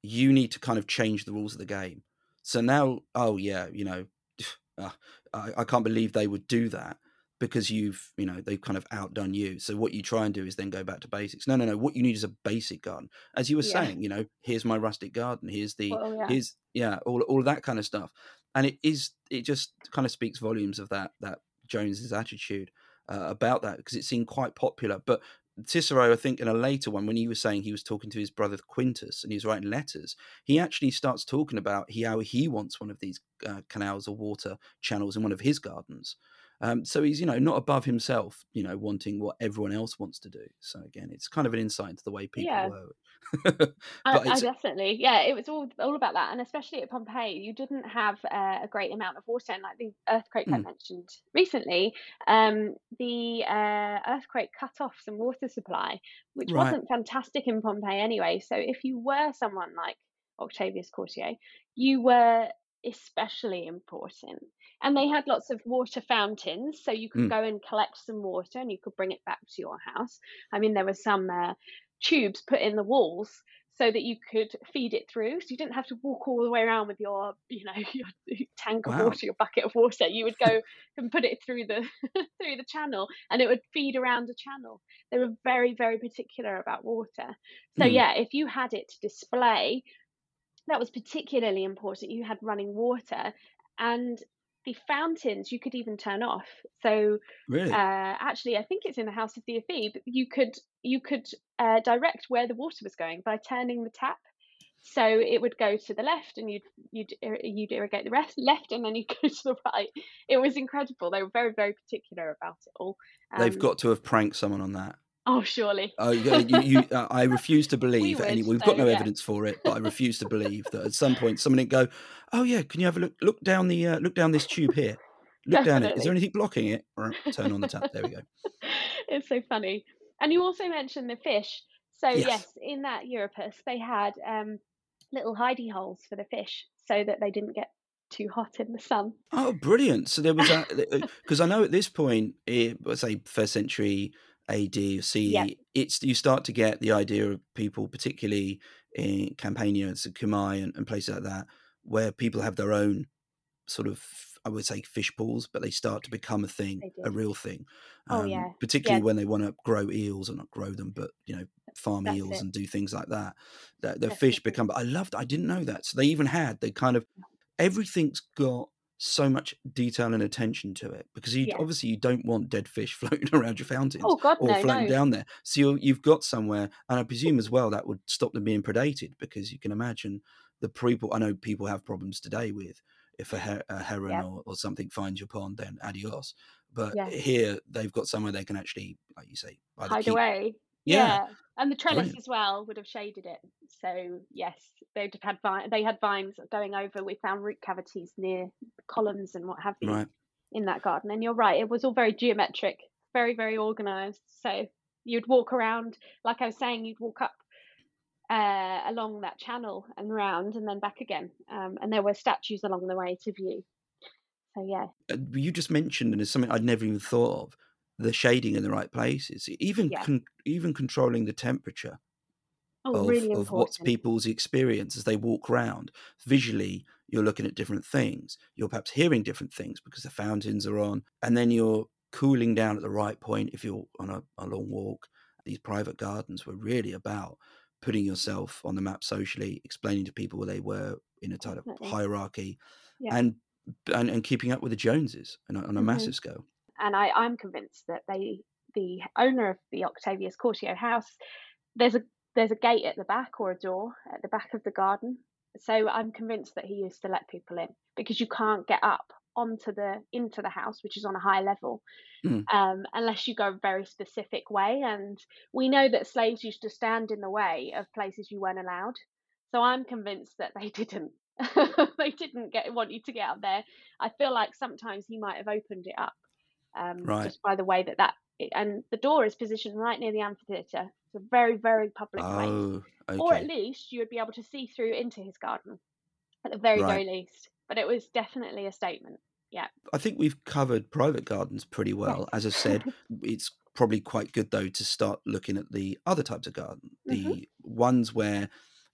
you need to kind of change the rules of the game. So now, oh yeah, you know, uh, I, I can't believe they would do that because you've, you know, they've kind of outdone you. So what you try and do is then go back to basics. No, no, no. What you need is a basic garden, as you were Yeah. saying. You know, here's my rustic garden. Here's the Well, yeah. here's yeah, all all of that kind of stuff. And it is it just kind of speaks volumes of that that Jones's attitude uh, about that because it seemed quite popular. But Cicero, I think, in a later one, when he was saying he was talking to his brother Quintus and he was writing letters, he actually starts talking about he, how he wants one of these uh, canals or water channels in one of his gardens. Um, so he's, you know, not above himself, you know, wanting what everyone else wants to do. So again, it's kind of an insight into the way people Yeah. were. I, but I definitely, yeah, it was all all about that, and especially at Pompeii, you didn't have uh, a great amount of water, and like the earthquake I Mm. mentioned recently, um, the uh, earthquake cut off some water supply, which right. wasn't fantastic in Pompeii anyway. So if you were someone like Octavius Quartio, you were especially important. And they had lots of water fountains, so you could Mm. go and collect some water and you could bring it back to your house. I mean, there were some uh, tubes put in the walls so that you could feed it through. So you didn't have to walk all the way around with your, you know, your tank of Wow. water, your bucket of water. You would go and put it through the through the channel, and it would feed around the channel. They were very, very particular about water. So Mm. yeah, if you had it to display, that was particularly important. You had running water, and the fountains you could even turn off. So Really? uh, actually, I think it's in the House of the Ephebe. You could you could uh, direct where the water was going by turning the tap. So it would go to the left, and you'd you'd you'd irrigate the rest left, and then you go to the right. It was incredible. They were very very particular about it all. They've Um, got to have pranked someone on that. Oh surely Oh, you, you, you, uh, I refuse to believe that would, any. We've got no yeah. evidence for it, but I refuse to believe that at some point someone didn't go, "Oh yeah, can you have a look? Look down the uh, look down this tube here. Look down it. Is there anything blocking it? Right, Turn on the tap. There we go. it's so funny. And you also mentioned the fish. So Yes. yes, in that Europus, they had um, little hidey holes for the fish so that they didn't get too hot in the sun. Oh, brilliant! So there was that because I know at this point, it, let's say first century AD or CE, Yeah. it's you start to get the idea of people, particularly in Campania and Cumae and, and places like that, where people have their own sort of I would say fish pools, but they start to become a thing, a real thing. Oh, yeah. Um, particularly Yeah. when they want to grow eels or not grow them, but you know, farm That's eels it. and do things like that. The, the fish become. But I loved. I didn't know that. So they even had. They kind of everything's got so much detail and attention to it because you Yeah. obviously you don't want dead fish floating around your fountains Oh God, or no, floating no. down there. So you're, you've got somewhere, and I presume as well that would stop them being predated because you can imagine the people. I know people have problems today with if a, her, a heron Yeah. or, or something finds your pond, then adios. But Yeah. here they've got somewhere they can actually, like you say, Hide keep. away. Yeah, And the trellis brilliant. as well would have shaded it. So yes, they'd have had vine, they had vines going over. We found root cavities near columns and what have you Right. in that garden. And you're right, it was all very geometric, very very organised. So you'd walk around, like I was saying, you'd walk up uh, along that channel and round and then back again. Um, and there were statues along the way to view. So yeah, Uh, You just mentioned, and it's something I'd never even thought of, the shading in the right places, even Yeah. con- even controlling the temperature. oh, of, really of what's people's experience as they walk around. Visually, you're looking at different things. You're perhaps hearing different things because the fountains are on, and then you're cooling down at the right point if you're on a, a long walk. These private gardens were really about putting yourself on the map socially, explaining to people where they were in a type of hierarchy, Yeah. and, and and keeping up with the Joneses on a, on a Mhm. massive scale. And I, I'm convinced that they, the owner of the Octavius Quartio house, there's a there's a gate at the back or a door at the back of the garden. So I'm convinced that he used to let people in because you can't get up onto the into the house, which is on a high level, Mm. um, unless you go a very specific way. And we know that slaves used to stand in the way of places you weren't allowed. So I'm convinced that they didn't. they didn't get want you to get up there. I feel like sometimes he might have opened it up um, Right. just by the way that that and the door is positioned right near the amphitheatre. It's a very very public place, Oh, or at least you would be able to see through into his garden at the very very least. But it was definitely a statement. Yeah. I think we've covered private gardens pretty well. As I said, it's probably quite good though to start looking at the other types of garden, the Mhm. ones where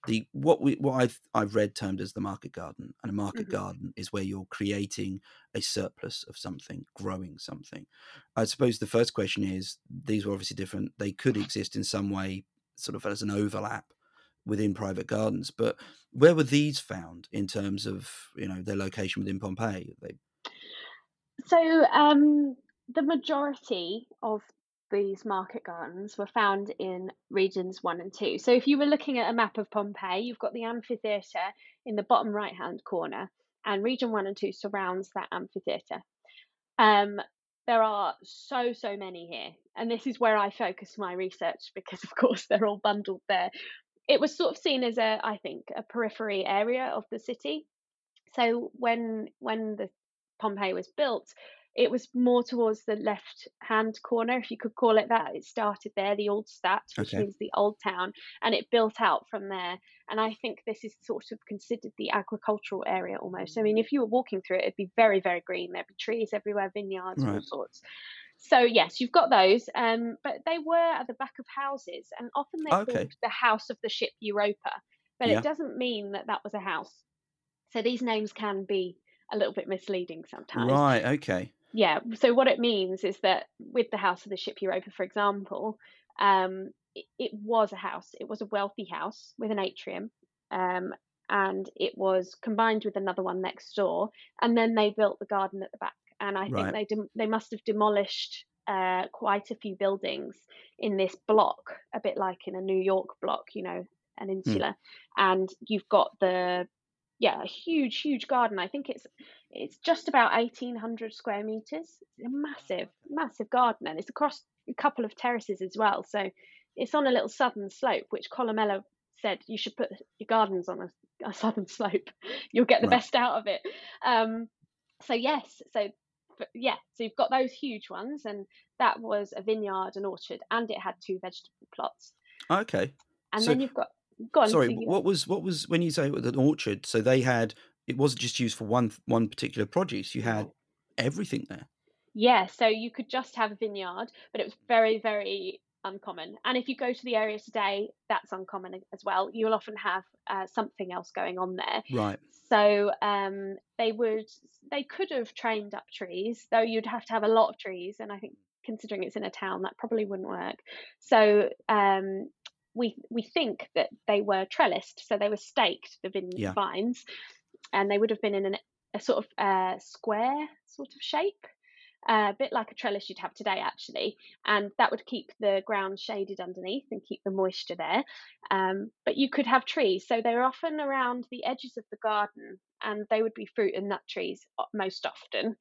the what we what I've I've read termed as the market garden, and a market Mhm. garden is where you're creating a surplus of something, growing something. I suppose the first question is these were obviously different. They could exist in some way, sort of as an overlap within private gardens, but where were these found in terms of you know their location within Pompeii? They So um, the majority of these market gardens were found in regions one and two. So if you were looking at a map of Pompeii, you've got the amphitheatre in the bottom right hand corner, and region one and two surrounds that amphitheatre. Um, there are so, so many here, and this is where I focus my research because, of course, they're all bundled there. It was sort of seen as a, I think, a periphery area of the city. So when when the Pompeii was built, it was more towards the left hand corner, if you could call it that. It started there, the Altstadt, which Okay. means the old town, and it built out from there. And I think this is sort of considered the agricultural area almost. I mean, if you were walking through it, it'd be very, very green. There'd be trees everywhere, vineyards, all sorts. So yes, you've got those, um, but they were at the back of houses, and often they're Okay. called the house of the ship Europa. But Yeah. it doesn't mean that that was a house. So these names can be a little bit misleading sometimes. Right. Okay. Yeah. So what it means is that with the House of the Ship Europa, for example, um, it, it was a house. It was a wealthy house with an atrium, um, and it was combined with another one next door. And then they built the garden at the back. And I think Right. they dem- they must have demolished uh, quite a few buildings in this block, a bit like in a New York block, you know, an Hmm. insula. And you've got the yeah, a huge, huge garden. I think it's it's just about eighteen hundred square meters. It's a massive, massive garden, and it's across a couple of terraces as well. So it's on a little southern slope, which Columella said you should put your gardens on a, a southern slope. You'll get the Right. best out of it. Um, so yes, so but yeah, so you've got those huge ones, and that was a vineyard, an orchard, and it had two vegetable plots. Okay. And So- then you've got go on. Sorry. so What was what was when you say it was an orchard? So they had it wasn't just used for one one particular produce. You had everything there. Yeah, so you could just have a vineyard, but it was very, very uncommon. And if you go to the area today, that's uncommon as well. You'll often have uh, something else going on there. Right. So um, they would, they could have trained up trees, though you'd have to have a lot of trees. And I think considering it's in a town, that probably wouldn't work. So um, we we think that they were trellised, so they were staked the vine Yeah. vines, and they would have been in an, a sort of uh, square sort of shape a bit like a trellis you'd have today, actually, and that would keep the ground shaded underneath and keep the moisture there. Um, but you could have trees, so they're often around the edges of the garden, and they would be fruit and nut trees most often.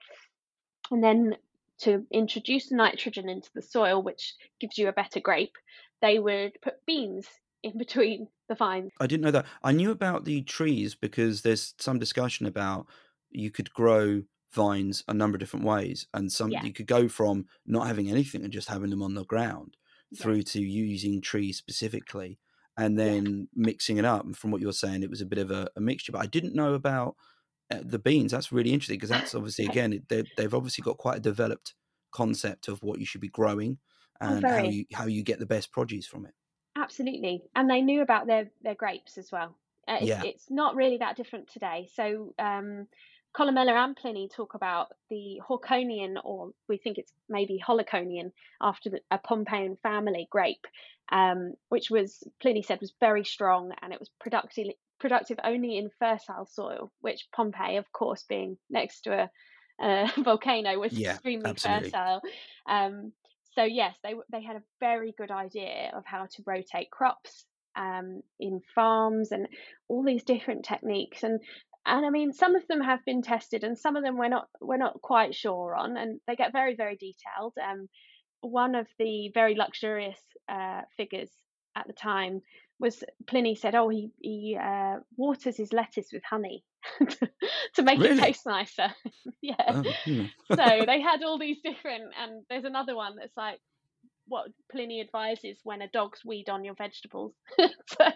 And then to introduce nitrogen into the soil, which gives you a better grape, they would put beans in between the vines. I didn't know that. I knew about the trees because there's some discussion about you could grow vines a number of different ways and some yeah. you could go from not having anything and just having them on the ground yeah. through to using trees specifically and then yeah. mixing it up and from what you're saying it was a bit of a, a mixture but i didn't know about the beans that's really interesting because that's obviously again they, they've obviously got quite a developed concept of what you should be growing oh, and oh, how you how you get the best produce from it. Absolutely and they knew about their their grapes as well. Uh, it's, yeah. it's not really that different today. So um, Columella and Pliny talk about the Horconian, or we think it's maybe Holoconian, after the, a Pompeian family grape, um, which was Pliny said was very strong and it was productive productive only in fertile soil, which Pompeii, of course, being next to a, volcano, was yeah, extremely absolutely. fertile. Um, so yes, they they had a very good idea of how to rotate crops um, in farms and all these different techniques. And and I mean, some of them have been tested, and some of them we're not we're not quite sure on, and they get very very detailed. Um, one of the very luxurious uh, figures at the time was Pliny said, "Oh, he he uh, waters his lettuce with honey to make really? it taste nicer." yeah. Hmm. so they had all these different, and there's another one that's like what Pliny advises when a dog's weed on your vegetables. so,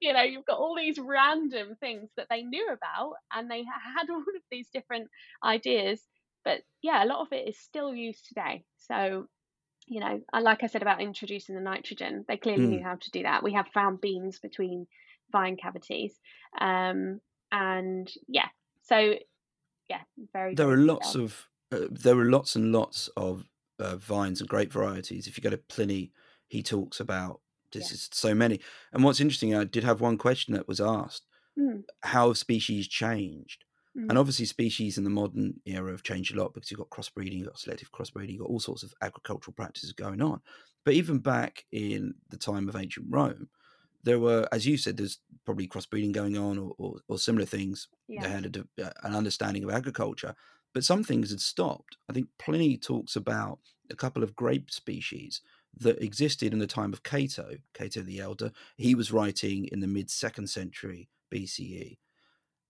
you know, you've got all these random things that they knew about and they had all of these different ideas. But yeah, a lot of it is still used today. So, you know, like I said about introducing the nitrogen, they clearly mm. knew how to do that. We have found beans between vine cavities. Um, and yeah, so yeah, very. There are lots of uh, there are lots and lots of uh, vines and grape varieties. If you go to Pliny, he talks about this yeah. is so many. And what's interesting, I did have one question that was asked: mm. How have species changed? Mm. And obviously, species in the modern era have changed a lot because you've got crossbreeding, you've got selective crossbreeding, you've got all sorts of agricultural practices going on. But even back in the time of ancient Rome, there were, as you said, there's probably crossbreeding going on or, or, or similar things. Yeah. They had a, an understanding of agriculture, but some things had stopped. I think Pliny talks about a couple of grape species that existed in the time of Cato, Cato the Elder. He was writing in the mid second century BCE.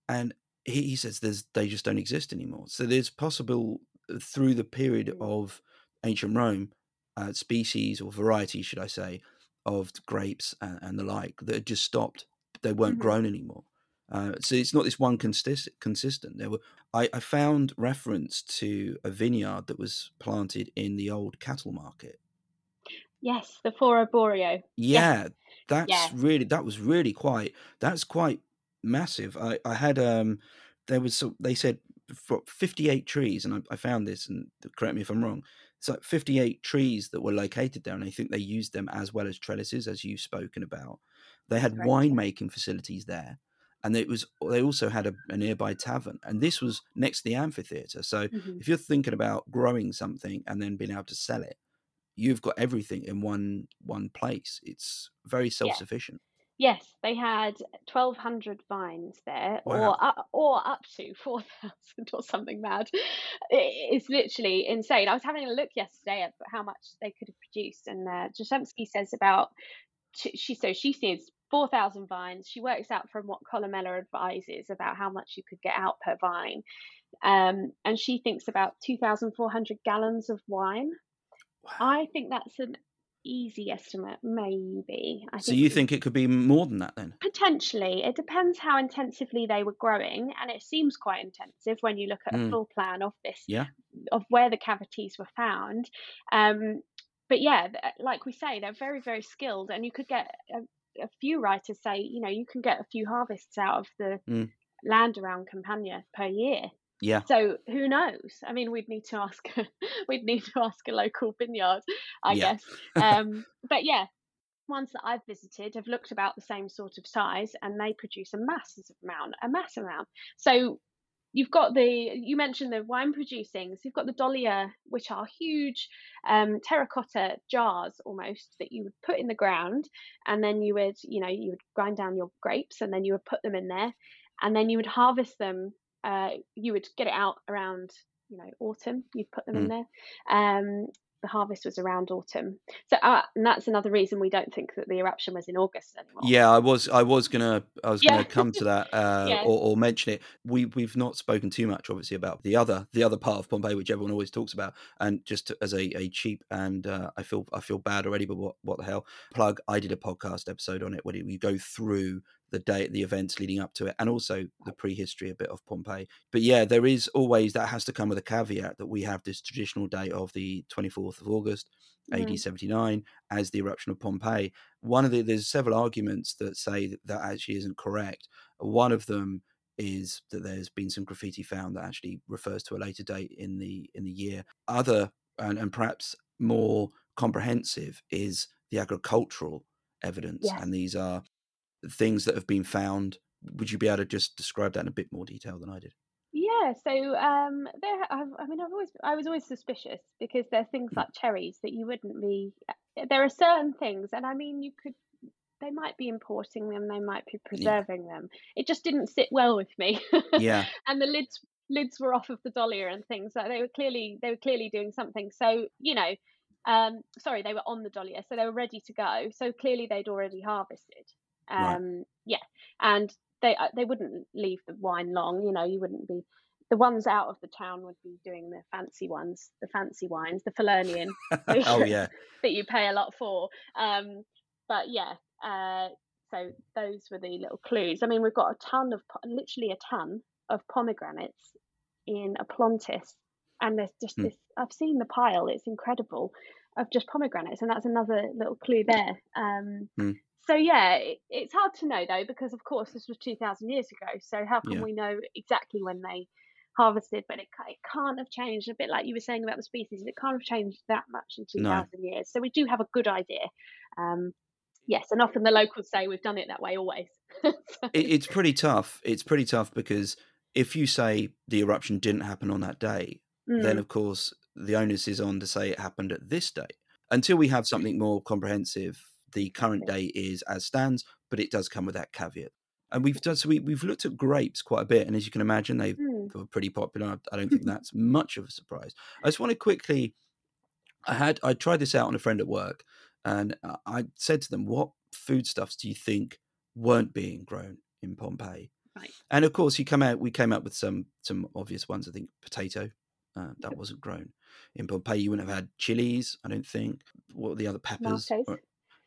And he, he says there's, they just don't exist anymore. So there's possible uh, through the period mm. of ancient Rome, uh, species or varieties, should I say, of grapes and, and the like that had just stopped. They weren't mm-hmm. grown anymore. Uh, so it's not this one consist- consistent. There were I, I, found reference to a vineyard that was planted in the old cattle market. Yes, the Foro Boario. Yeah, yes. that's really that was really quite that's quite massive. I I had um there was so they said 58 trees and I, I found this and correct me if I'm wrong. It's like 58 trees that were located there and I think they used them as well as trellises as you've spoken about. They had winemaking facilities there and it was they also had a, a, nearby tavern and this was next to the amphitheater so mm-hmm. if you're thinking about growing something and then being able to sell it you've got everything in one one place it's very self-sufficient yeah. Yes they had 1200 vines there wow. or up, or up to 4000 or something mad it's literally insane i was having a look yesterday at how much they could have produced and uh, says about she so she says 4,000 vines. She works out from what Columella advises about how much you could get out per vine. Um, and she thinks about 2,400 gallons of wine. Wow. I think that's an easy estimate, maybe. I so you think it could be more than that then? Potentially. It depends how intensively they were growing, and it seems quite intensive when you look at mm. a full plan of this, yeah. of where the cavities were found. Um, but yeah, like we say, they're very, very skilled, and you could get a, a few writers say, you know, you can get a few harvests out of the mm. land around Campania per year. Yeah. So who knows? I mean, we'd need to ask. we'd need to ask a local vineyard, I yeah. guess. Um, but yeah, ones that I've visited have looked about the same sort of size and they produce a massive amount, a mass amount. So you've got the you mentioned the wine producing so you've got the dolia which are huge um, terracotta jars almost that you would put in the ground and then you would you know you would grind down your grapes and then you would put them in there and then you would harvest them uh, you would get it out around you know autumn you'd put them mm. in there um, the harvest was around autumn. So, uh, and that's another reason we don't think that the eruption was in August anymore. Yeah, I was, I was gonna, I was gonna come to that uh, yeah. or, or, mention it. We we've not spoken too much, obviously, about the other, the other part of Pompeii, which everyone always talks about. And just to, as a, a cheap and uh, I feel, I feel bad already, but what, what the hell? Plug. I did a podcast episode on it where we go through the day the events leading up to it and also the prehistory a bit of pompeii. But yeah there is always that has to come with a caveat that we have this traditional date of the 24th of august mm. ad 79 as the eruption of pompeii. One of the there's several arguments that say that, that actually isn't correct. One of them is that there's been some graffiti found that actually refers to a later date in the in the year. Other and, and perhaps more comprehensive is the agricultural evidence yes. and these are things that have been found. Would you be able to just describe that in a bit more detail than I did? Yeah, so um, there. I've, I mean, I've always, I was always suspicious because there's things mm. like cherries that you wouldn't be. Uh, there are certain things, and I mean, you could. They might be importing them. They might be preserving yeah. them. It just didn't sit well with me. yeah. And the lids lids were off of the dolia and things. Like they were clearly they were clearly doing something. So you know, um, sorry, they were on the dolia, so they were ready to go. So clearly they'd already harvested. Um, right. Yeah, and they uh, they wouldn't leave the wine long. You know, you wouldn't be the ones out of the town would be doing the fancy ones, the fancy wines, the Falernian. oh yeah, that you pay a lot for. Um, but yeah, uh, so those were the little clues. I mean, we've got a ton of, literally a ton of pomegranates in Oplontis, and there's just hmm. this. I've seen the pile; it's incredible of just pomegranates, and that's another little clue there. Um, hmm so yeah, it, it's hard to know though because of course this was two thousand years ago. So how can yeah. we know exactly when they harvested? But it it can't have changed. A bit like you were saying about the species, it can't have changed that much in two thousand no. years. So we do have a good idea. Um, yes, and often the locals say we've done it that way always. so. it, it's pretty tough. It's pretty tough because if you say the eruption didn't happen on that day, mm. then of course the onus is on to say it happened at this date. Until we have something more comprehensive the current day is as stands, but it does come with that caveat. And we've done so we, we've looked at grapes quite a bit, and as you can imagine, they mm. were pretty popular. I don't think that's much of a surprise. I just want to quickly, I had I tried this out on a friend at work, and I said to them, "What foodstuffs do you think weren't being grown in Pompeii?" Right. And of course, he come out. We came up with some some obvious ones. I think potato uh, that wasn't grown in Pompeii. You wouldn't have had chilies. I don't think. What were the other peppers?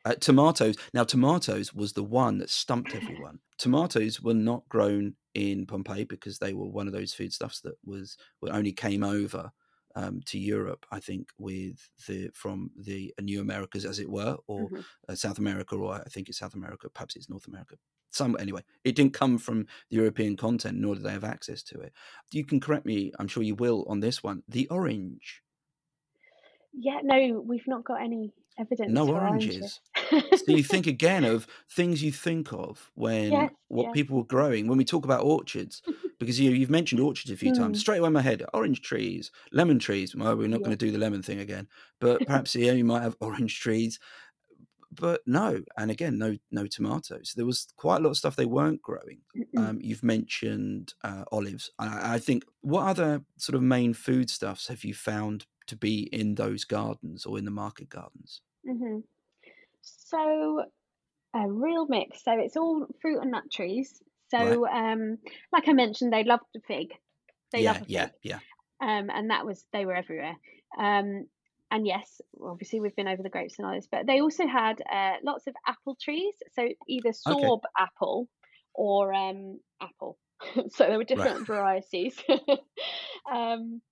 Uh, tomatoes. Now, tomatoes was the one that stumped everyone. tomatoes were not grown in Pompeii because they were one of those foodstuffs that was only came over um, to Europe. I think with the from the New Americas, as it were, or mm-hmm. uh, South America, or I think it's South America. Perhaps it's North America. Some anyway, it didn't come from the European continent, nor did they have access to it. You can correct me. I'm sure you will on this one. The orange. Yeah, no, we've not got any evidence. No oranges. oranges. so you think again of things you think of when yes, what yes. people were growing. When we talk about orchards, because you you've mentioned orchards a few mm. times. Straight away in my head, orange trees, lemon trees. Well, we're not going to do the lemon thing again, but perhaps yeah, you might have orange trees. But no, and again, no no tomatoes. There was quite a lot of stuff they weren't growing. Um, you've mentioned uh, olives. I, I think what other sort of main foodstuffs have you found to be in those gardens or in the market gardens? Mm-hmm. So a real mix. So it's all fruit and nut trees. So right. um, like I mentioned, they loved the fig. They yeah, yeah, fig. yeah. Um, and that was they were everywhere. Um, and yes, obviously we've been over the grapes and all this, but they also had uh, lots of apple trees. So either sorb okay. apple or um, apple. so there were different right. varieties. um,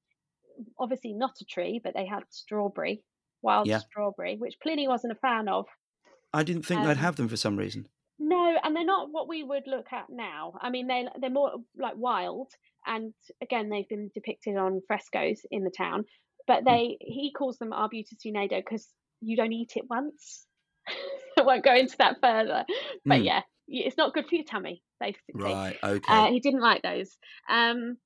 obviously not a tree, but they had strawberry wild yeah. strawberry, which Pliny wasn't a fan of. I didn't think um, they'd have them for some reason. No, and they're not what we would look at now. I mean, they they're more like wild, and again, they've been depicted on frescoes in the town. But hmm. they mm. he calls them arbutus unedo because you don't eat it once. I won't go into that further. But Mm. yeah, it's not good for your tummy, basically. Right. Okay. Uh, he didn't like those. Um,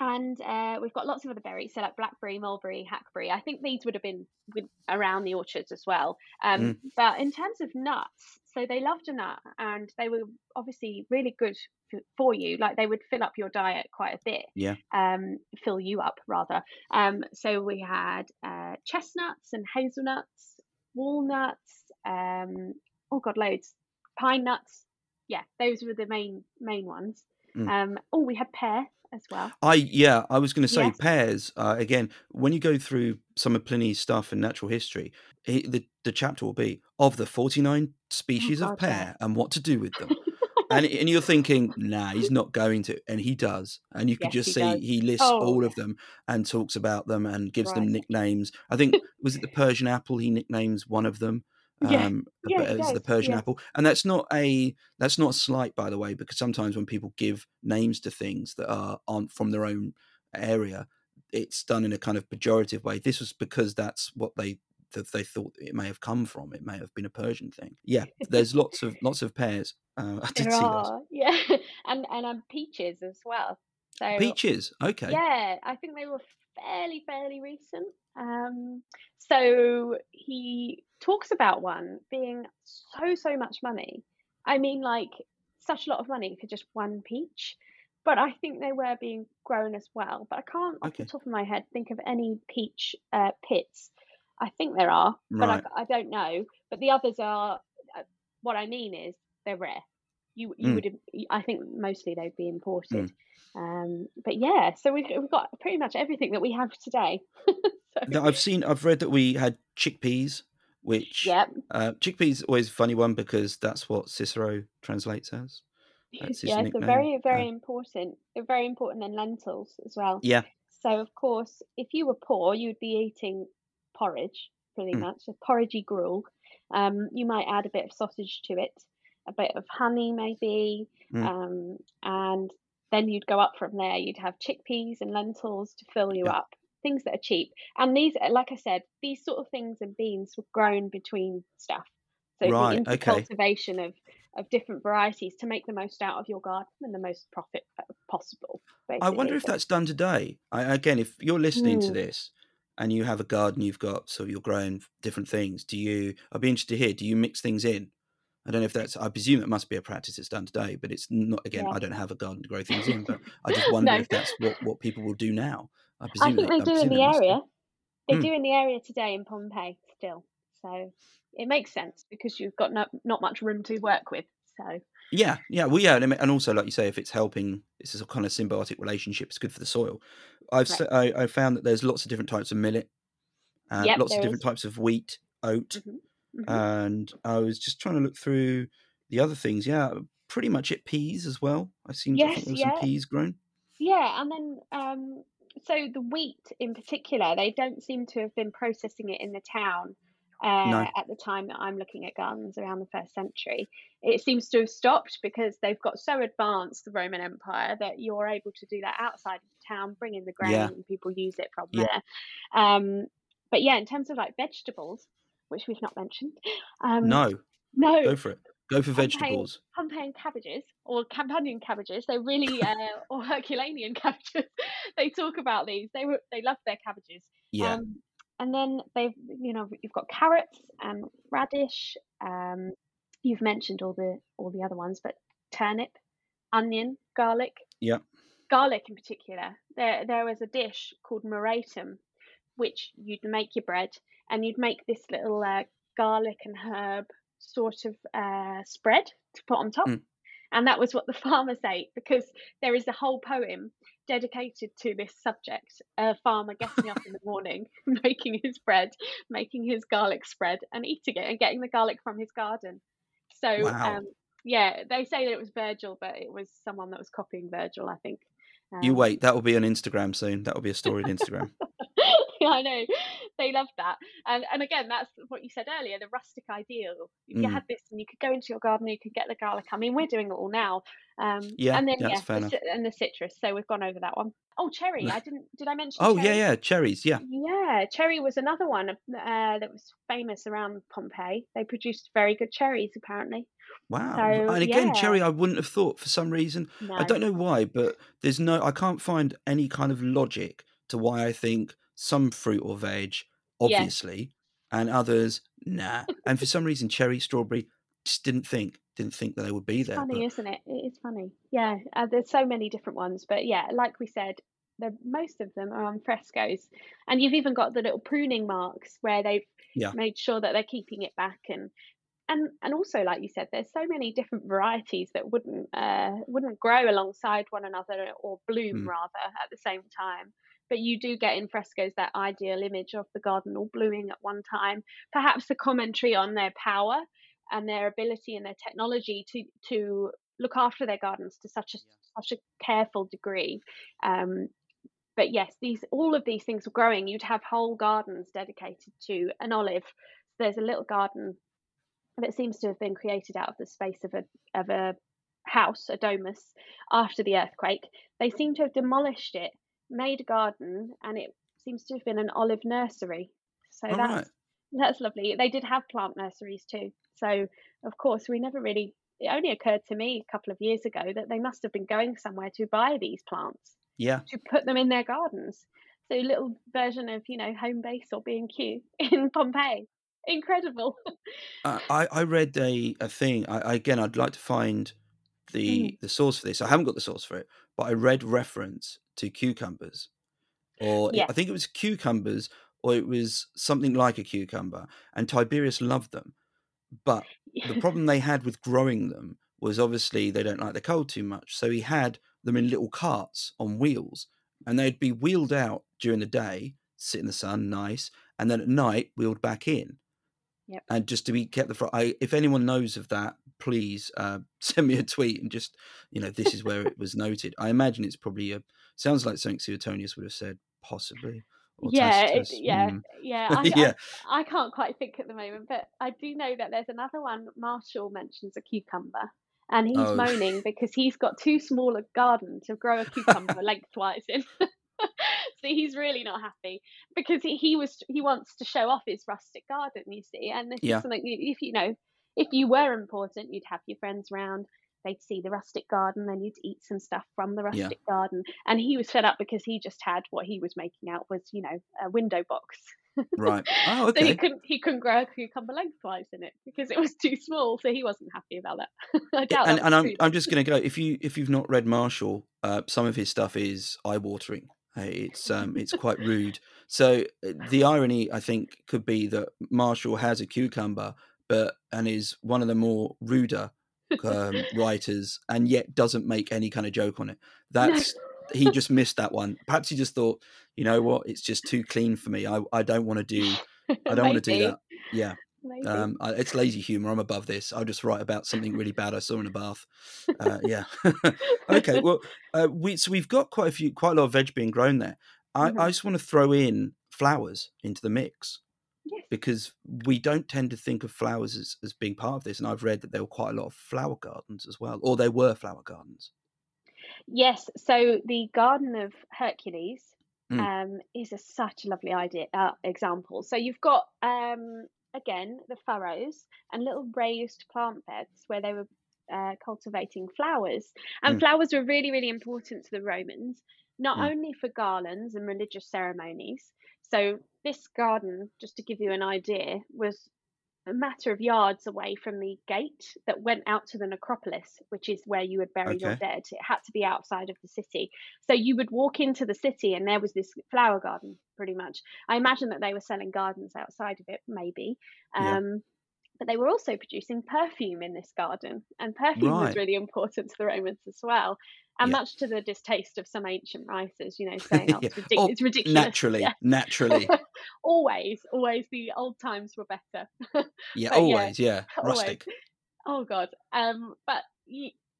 and uh, we've got lots of other berries, so like blackberry, mulberry, hackberry. I think these would have been with, around the orchards as well. Um, Mm. But in terms of nuts, so they loved a nut, and they were obviously really good for, for you. Like they would fill up your diet quite a bit. Yeah. Um, fill you up rather. Um, so we had uh, chestnuts and hazelnuts, walnuts. Um, oh god, loads. Pine nuts. Yeah, those were the main main ones. Mm. Um, oh, we had pear as well. I yeah, I was going to say Yes. pears. Uh, again, when you go through some of Pliny's stuff in natural history, he, the the chapter will be of the forty nine species of Oh, God, yeah. pear and what to do with them. and and you're thinking, nah, he's not going to, and he does, and you can Yes, just he see does. he lists Oh, all of them and talks about them and gives them nicknames. I think was it the Persian apple? He nicknames one of them. Yeah. Um, Yeah, as the Persian yeah. apple, and that's not a that's not a slight, by the way, because sometimes when people give names to things that are aren't from their own area, it's done in a kind of pejorative way. This was because that's what they that they thought it may have come from. It may have been a Persian thing. Yeah, there's lots of lots of pears. Uh, I did There see those. are, yeah, and and um, peaches as well. So Peaches. Okay. yeah, I think they were fairly fairly recent. Um, so he talks about one being so so much money. I mean, like such a lot of money for just one peach. But I think they were being grown as well. But I can't, off Okay. the top of my head, think of any peach uh, pits. I think there are, but Right. I, I don't know. But the others are. Uh, what I mean is they're rare. You you Mm. would I think mostly they'd be imported. Um, but yeah, so we've, we've got pretty much everything that we have today. so, I've seen. I've read that we had chickpeas, which yep. uh, chickpeas always a funny one because that's what Cicero translates as. That's yeah, so very, very Uh, important. They're very important in lentils as well. yeah. So of course, if you were poor, you'd be eating porridge, pretty Mm. much, a porridgey gruel. Um, you might add a bit of sausage to it, a bit of honey maybe, Mm. um, and then you'd go up from there. You'd have chickpeas and lentils to fill you Yeah. up, things that are cheap. And these, like I said, these sort of things and beans were grown between stuff. So Right, the okay. intercultivation of of different varieties to make the most out of your garden and the most profit uh, possible. I wonder if that's done today. I, again, if you're listening to Mm. this and you have a garden, you've got so you're growing different things. Do you? I'd be interested to hear. Do you mix things in? I don't know if that's. I presume that must be a practice that's done today, but it's not. Again, Yeah. I don't have a garden to grow things in, but I just wonder No. if that's what what people will do now. I I presume think they, they do in the they must do. area. They Hmm. do in the area today in Pompeii still. So it makes sense because you've got no, not much room to work with. So Yeah, yeah, well, yeah, and I also like you say, if it's helping, it's a kind of symbiotic relationship. It's good for the soil. I've Right. I, I found that there's lots of different types of millet, uh, Yep, lots of different is. types of wheat, oat, mhm, mhm. and I was just trying to look through the other things. Yeah, pretty much it peas as well. I seem to think yes, there was yeah, some peas grown. yeah, and then um, so the wheat in particular, they don't seem to have been processing it in the town. Uh, No, at the time that I'm looking at gardens around the first century, it seems to have stopped because they've got so advanced, the Roman Empire, that you're able to do that outside of the town, bring in the grain, yeah, and people use it from yeah, there. Um, but yeah, in terms of like vegetables, which we've not mentioned, um, no, no, go for it. Go for Pompeian, vegetables. Pompeian cabbages or Campanian cabbages, they're really uh, or Herculanean cabbages. they talk about these. They were they love their cabbages. Yeah, Um, and then they've you know you've got carrots and radish. Um, you've mentioned all the all the other ones, but turnip, onion, garlic. yeah, Garlic in particular. There there was a dish called moretum, which you'd make your bread and you'd make this little uh, garlic and herb sort of uh, spread to put on top. mm, And that was what the farmers ate because there is a whole poem dedicated to this subject. A farmer getting up in the morning, making his bread, making his garlic spread, and eating it and getting the garlic from his garden. So, wow. um, yeah, they say that it was Virgil, but it was someone that was copying Virgil, I think. You Um, wait. That will be on Instagram soon. That will be a story on Instagram. I know they love that, and and again, that's what you said earlier, the rustic ideal. You Mm. had this, and you could go into your garden, you could get the garlic. I mean, we're doing it all now, um, Yeah, and then that's yeah, fair the, and the citrus. So we've gone over that one. Oh, cherry! I didn't. Did I mention Oh yeah, cherry? yeah, cherries. Yeah. Yeah, cherry was another one uh, that was famous around Pompeii. They produced very good cherries, apparently. Wow. So And again, yeah, cherry, I wouldn't have thought for some reason. I don't know why, but there's no, I can't find any kind of logic to why I think some fruit or veg, yeah, obviously, and others, nah. And for some reason, cherry, strawberry, just didn't think, didn't think that they would be it's there. funny, But isn't it? It is funny. Yeah, uh, there's so many different ones, but yeah, like we said, the most of them are on frescoes, and you've even got the little pruning marks where they've yeah, made sure that they're keeping it back and. And, and also, like you said, there's so many different varieties that wouldn't uh, wouldn't grow alongside one another or bloom mm, rather at the same time. But you do get in frescoes that ideal image of the garden all blooming at one time. Perhaps a commentary on their power and their ability and their technology to to look after their gardens to such a such a careful degree. Um, but yes, these all of these things were growing. You'd have whole gardens dedicated to an olive. There's a little garden that seems to have been created out of the space of a of a house, a domus, after the earthquake. They seem to have demolished it, made a garden, and it seems to have been an olive nursery. So all that's right. that's lovely. They did have plant nurseries too. So of course we never really it only occurred to me a couple of years ago that they must have been going somewhere to buy these plants Yeah. to put them in their gardens. So a little version of, you know, Homebase or B and Q in Pompeii. Incredible. I, I I read a, a thing. I, again, I'd like to find Mm, the the source for this. I haven't got the source for it, but I read reference to cucumbers, or it, I think it was cucumbers, or it was something like a cucumber, and Tiberius loved them. But the problem they had with growing them was obviously they don't like the cold too much, so he had them in little carts on wheels, and they'd be wheeled out during the day, sit in the sun, nice, and then at night wheeled back in Yep. and just to be kept the front. I, if anyone knows of that, please uh, send me a tweet and just you know this is where it was noted. I imagine it's probably a sounds like something Suetonius would have said, possibly, Yeah, it, yeah, Mm. yeah. I, yeah, I I can't quite think at the moment, but I do know that there's another one. Martial mentions a cucumber, and he's oh, moaning because he's got too small a garden to grow a cucumber lengthwise in. so he's really not happy because he, he was he wants to show off his rustic garden, you see. And this is something if you know, if you were important, you'd have your friends round. They'd see the rustic garden, then you'd eat some stuff from the yeah, rustic garden. And he was fed up because he just had what he was making out was, you know, a window box. right. Oh, so he couldn't he couldn't grow a cucumber lengthwise in it because it was too small. So he wasn't happy about that. I Yeah, doubt and that and I'm I'm just gonna go. If you if you've not read Martial, uh, some of his stuff is eye watering. It's um it's quite rude. So uh, the irony I think could be that Martial has a cucumber, but and is one of the more ruder um, writers, and yet doesn't make any kind of joke on it. no, That's he just missed that one. Perhaps he just thought, you know what, it's just too clean for me. I I don't want to do I don't want to do that. Yeah. Um, I, it's lazy humor. I'm above this. I'll just write about something really bad I saw in a bath. Uh, yeah. okay. Well, uh, we so we've got quite a few, quite a lot of veg being grown there. I, hmm I just want to throw in flowers into the mix Yes. because we don't tend to think of flowers as, as being part of this. And I've read that there were quite a lot of flower gardens as well, or there were flower gardens. Yes, so the Garden of Hercules Mm, um, is a, such a lovely idea uh, example. So you've got um, again the furrows and little raised plant beds where they were uh, cultivating flowers, and mm, flowers were really really important to the Romans, not mm. only for garlands and religious ceremonies. So this garden, just to give you an idea, was a matter of yards away from the gate that went out to the necropolis, which is where you would bury your dead. It had to be outside of the city. So you would walk into the city and there was this flower garden, pretty much. I imagine that they were selling gardens outside of it, maybe. Yeah. Um, but they were also producing perfume in this garden, and perfume was really important to the Romans as well. And Yeah. much to the distaste of some ancient writers, you know, saying, "Oh, it's, ridic- Oh, it's ridiculous." naturally, Yeah, naturally. always, always the old times were better. Yeah, always. Yeah, always. rustic. Oh God. Um, but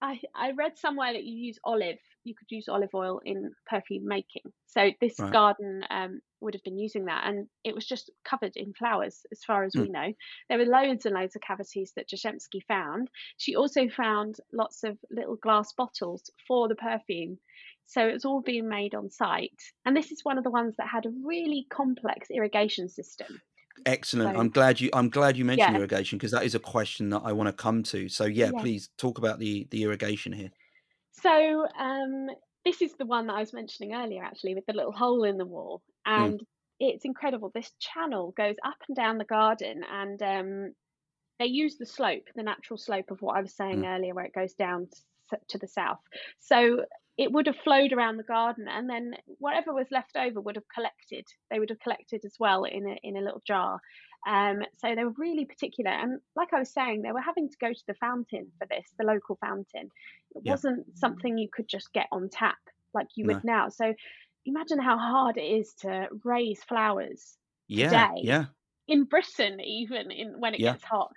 I, I read somewhere that you use olive. You could use olive oil in perfume making. So this Right. garden um, would have been using that, and it was just covered in flowers, as far as Mm. we know. There were loads and loads of cavities that Jashemski found. She also found lots of little glass bottles for the perfume. So it's all being made on site, and this is one of the ones that had a really complex irrigation system. Excellent. So- I'm glad you. I'm glad you mentioned Yeah. irrigation because that is a question that I want to come to. So yeah, Yeah. please talk about the the irrigation here. So um, this is the one that I was mentioning earlier, actually, with the little hole in the wall, and it's incredible. This channel goes up and down the garden, and um, they use the slope, the natural slope of what I was saying earlier, where it goes down to the south. So it would have flowed around the garden, and then whatever was left over would have collected. They would have collected as well in a in a little jar. Um, so they were really particular, and like I was saying, they were having to go to the fountain for this, the local fountain. It Yeah. wasn't something you could just get on tap like you No. would now. So imagine how hard it is to raise flowers Yeah, Today. yeah, in Britain, even in when it Yeah. gets hot.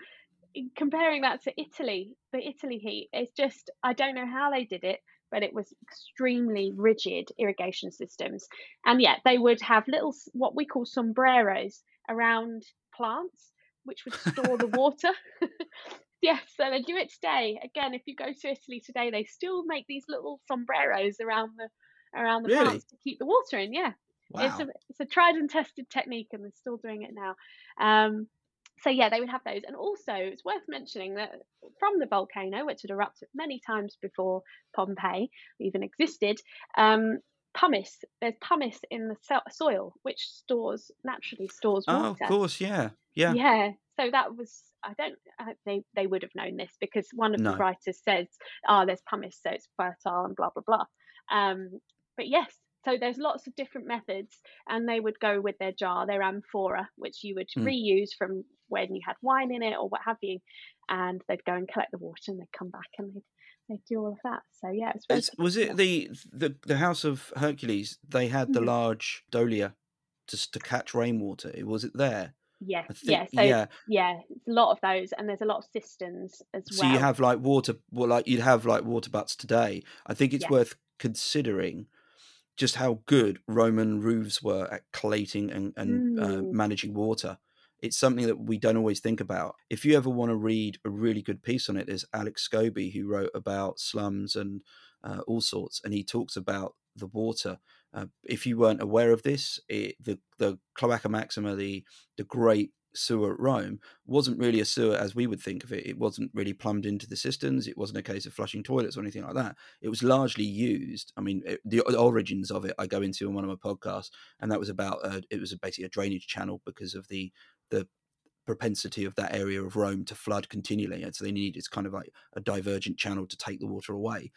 Comparing that to Italy, the Italy heat, it's just I don't know how they did it, but it was extremely rigid irrigation systems. And yet they would have little what we call sombreros around plants, which would store the water. yes, so they do it today. Again, if you go to Italy today, they still make these little sombreros around the around the Really? plants to keep the water in. Yeah. It's a it's a tried and tested technique, and they're still doing it now. Um, so yeah, they would have those, and also it's worth mentioning that from the volcano, which had erupted many times before Pompeii even existed, um, pumice. There's pumice in the so- soil, which stores naturally stores Oh, water. of course, yeah, yeah, Yeah, so that was I don't uh, they they would have known this because one of No. the writers says, "Ah, there's pumice, so it's fertile and blah blah blah." Um, but yes, so there's lots of different methods, and they would go with their jar, their amphora, which you would Mm. reuse from when you had wine in it or what have you, and they'd go and collect the water and they'd come back and they'd they'd do all of that. So yeah, it's very It's, was it the, the the House of Hercules? They had the Mhm. large dolia to s- to catch rainwater. Was it there? yeah I think, yeah so yeah. yeah. it's a lot of those, and there's a lot of cisterns as So well. So you have like water, well, like you'd have like water butts today. I think it's Yeah. worth considering just how good Roman roofs were at collating and, and uh, Mm. managing water. It's something that we don't always think about. If you ever want to read a really good piece on it, there's Alex Scobie who wrote about slums and uh, all sorts, and he talks about the water. Uh, if you weren't aware of this, it, the the Cloaca Maxima, the the great sewer at Rome, wasn't really a sewer as we would think of it. It wasn't really plumbed into the cisterns. It wasn't a case of flushing toilets or anything like that. It was largely used. I mean, it, the origins of it I go into in one of my podcasts, and that was about uh, it was basically a drainage channel because of the the propensity of that area of Rome to flood continually, and so they needed it's kind of like a divergent channel to take the water away.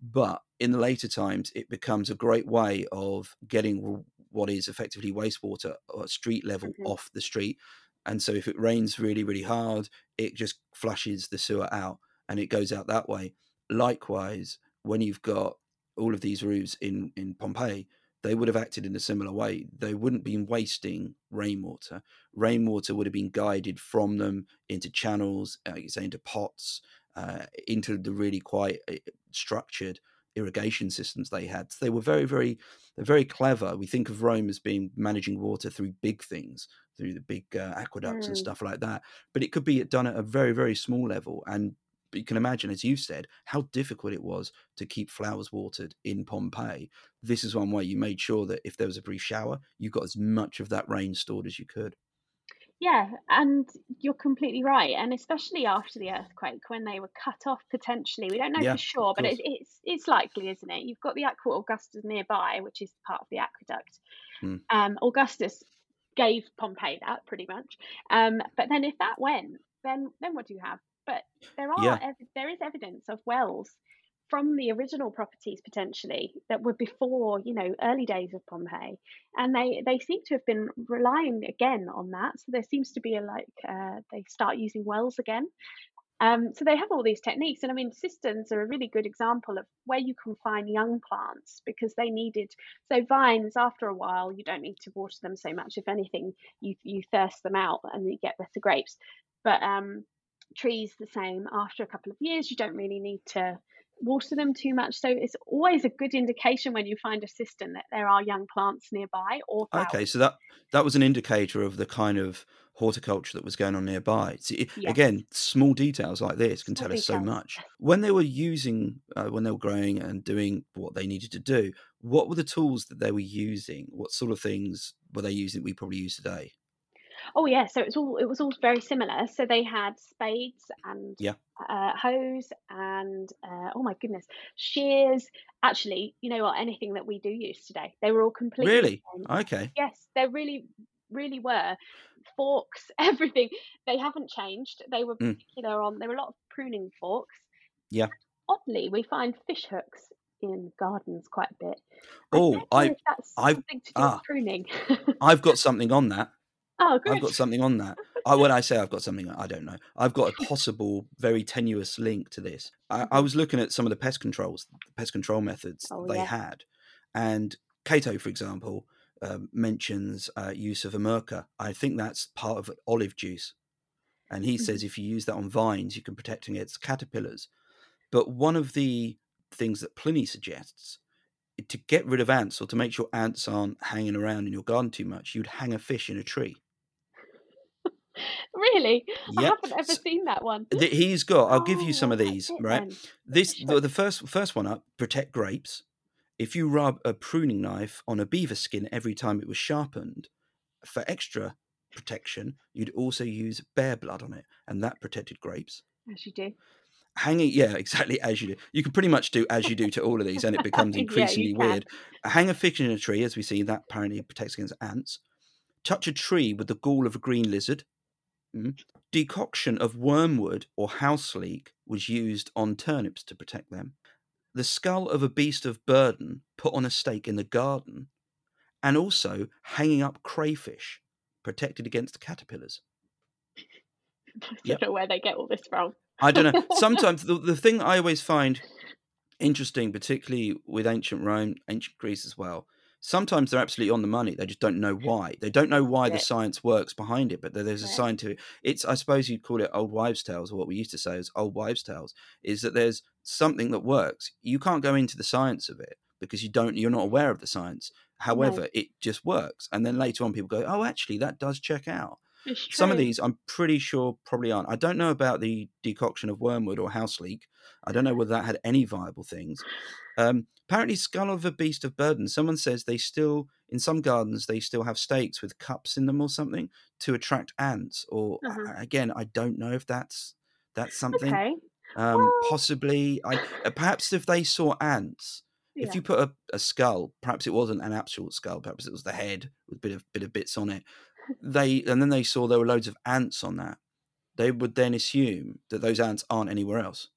But in the later times, it becomes a great way of getting what is effectively wastewater at street level Mhm. off the street. And so, if it rains really, really hard, it just flushes the sewer out and it goes out that way. Likewise, when you've got all of these roofs in, in Pompeii, they would have acted in a similar way. They wouldn't been wasting rainwater. Rainwater would have been guided from them into channels, uh, you say, into pots, uh, into the really quite uh, structured irrigation systems they had. So they were very, very, they're very clever. We think of Rome as being managing water through big things, through the big uh, aqueducts and Mm. stuff like that. But it could be done at a very, very small level. And you can imagine, as you said, how difficult it was to keep flowers watered in Pompeii. This is one way you made sure that if there was a brief shower, you got as much of that rain stored as you could. Yeah, and you're completely right, and especially after the earthquake when they were cut off potentially. We don't know Yeah, for sure, but it, it's it's likely, isn't it? You've got the Aqua Augustus nearby, which is part of the aqueduct. Hmm. Um, Augustus gave Pompeii that pretty much. Um, but then if that went, then then what do you have? But there are Yeah. ev- there is evidence of wells from the original properties potentially that were before you know early days of Pompeii, and they they seem to have been relying again on that. So there seems to be a like uh, they start using wells again. Um, so they have all these techniques, and I mean cisterns are a really good example of where you can find young plants because they needed. So vines, after a while, you don't need to water them so much. If anything, you you thirst them out and you get better grapes. But um, trees the same. After a couple of years, you don't really need to water them too much. So it's always a good indication when you find a cistern that there are young plants nearby or flowers. Okay, so that that was an indicator of the kind of horticulture that was going on nearby. See, Yes. Again, small details like this can Small tell us so much. When they were using, uh, when they were growing and doing what they needed to do, what were the tools that they were using? What sort of things were they using that we probably use today? Oh yeah, so it was all it was all very similar. So they had spades and Yeah. uh, hoes and uh, oh my goodness, shears. Actually, you know what? Anything that we do use today, they were all completely Really? same. Okay. Yes, they really, really were. Forks, everything. They haven't changed. They were Mm. particular on. There were a lot of pruning forks. Yeah. Oddly, we find fish hooks in gardens quite a bit. Oh, I if that's I've something to do ah. with pruning. I've got something on that. Oh, I've got something on that. I, when I say I've got something, I don't know. I've got a possible, very tenuous link to this. I, I Mhm. was looking at some of the pest controls, the pest control methods Oh, they yeah. had, and Cato, for example, um, mentions uh, use of Amurca. I think that's part of olive juice, and he Mm-hmm. says if you use that on vines, you can protect against caterpillars. But one of the things that Pliny suggests to get rid of ants or to make sure ants aren't hanging around in your garden too much, you'd hang a fish in a tree. Really? I haven't ever seen that one. He's got. I'll give you Oh, some of these. Right. then. This the, the first first one up. Protect grapes. If you rub a pruning knife on a beaver skin every time it was sharpened, for extra protection, you'd also use bear blood on it, and that protected grapes. As you do. Hanging, yeah, exactly as you do. You can pretty much do as you do to all of these, and it becomes increasingly can. weird. Hang a fish in a tree, as we see, that apparently protects against ants. Touch a tree with the gall of a green lizard. Mm. Decoction of wormwood or house leek was used on turnips to protect them. The skull of a beast of burden put on a stake in the garden, and also hanging up crayfish protected against caterpillars. I don't Yep. know where they get all this from. I don't know. Sometimes the, the thing I always find interesting, particularly with ancient Rome, ancient Greece as well, sometimes they're absolutely on the money. They just don't know why. They don't know why the science works behind it, but there's a Right. scientific. It's I suppose you'd call it old wives' tales, or what we used to say is old wives' tales. Is that there's something that works. You can't go into the science of it because you don't. You're not aware of the science. However, it just works, and then later on, people go, "Oh, actually, that does check out." Some of these I'm pretty sure probably aren't. I don't know about the decoction of wormwood or house leek. I don't know whether that had any viable things. Um, apparently, skull of a beast of burden. Someone says they still, in some gardens, they still have stakes with cups in them or something to attract ants. Or Uh-huh. again, I don't know if that's that's something. Okay. Um, Well- possibly, I uh, perhaps if they saw ants. Yeah. If you put a, a skull, perhaps it wasn't an actual skull, perhaps it was the head with a bit of bit of bits on it. They and then they saw there were loads of ants on that. They would then assume that those ants aren't anywhere else.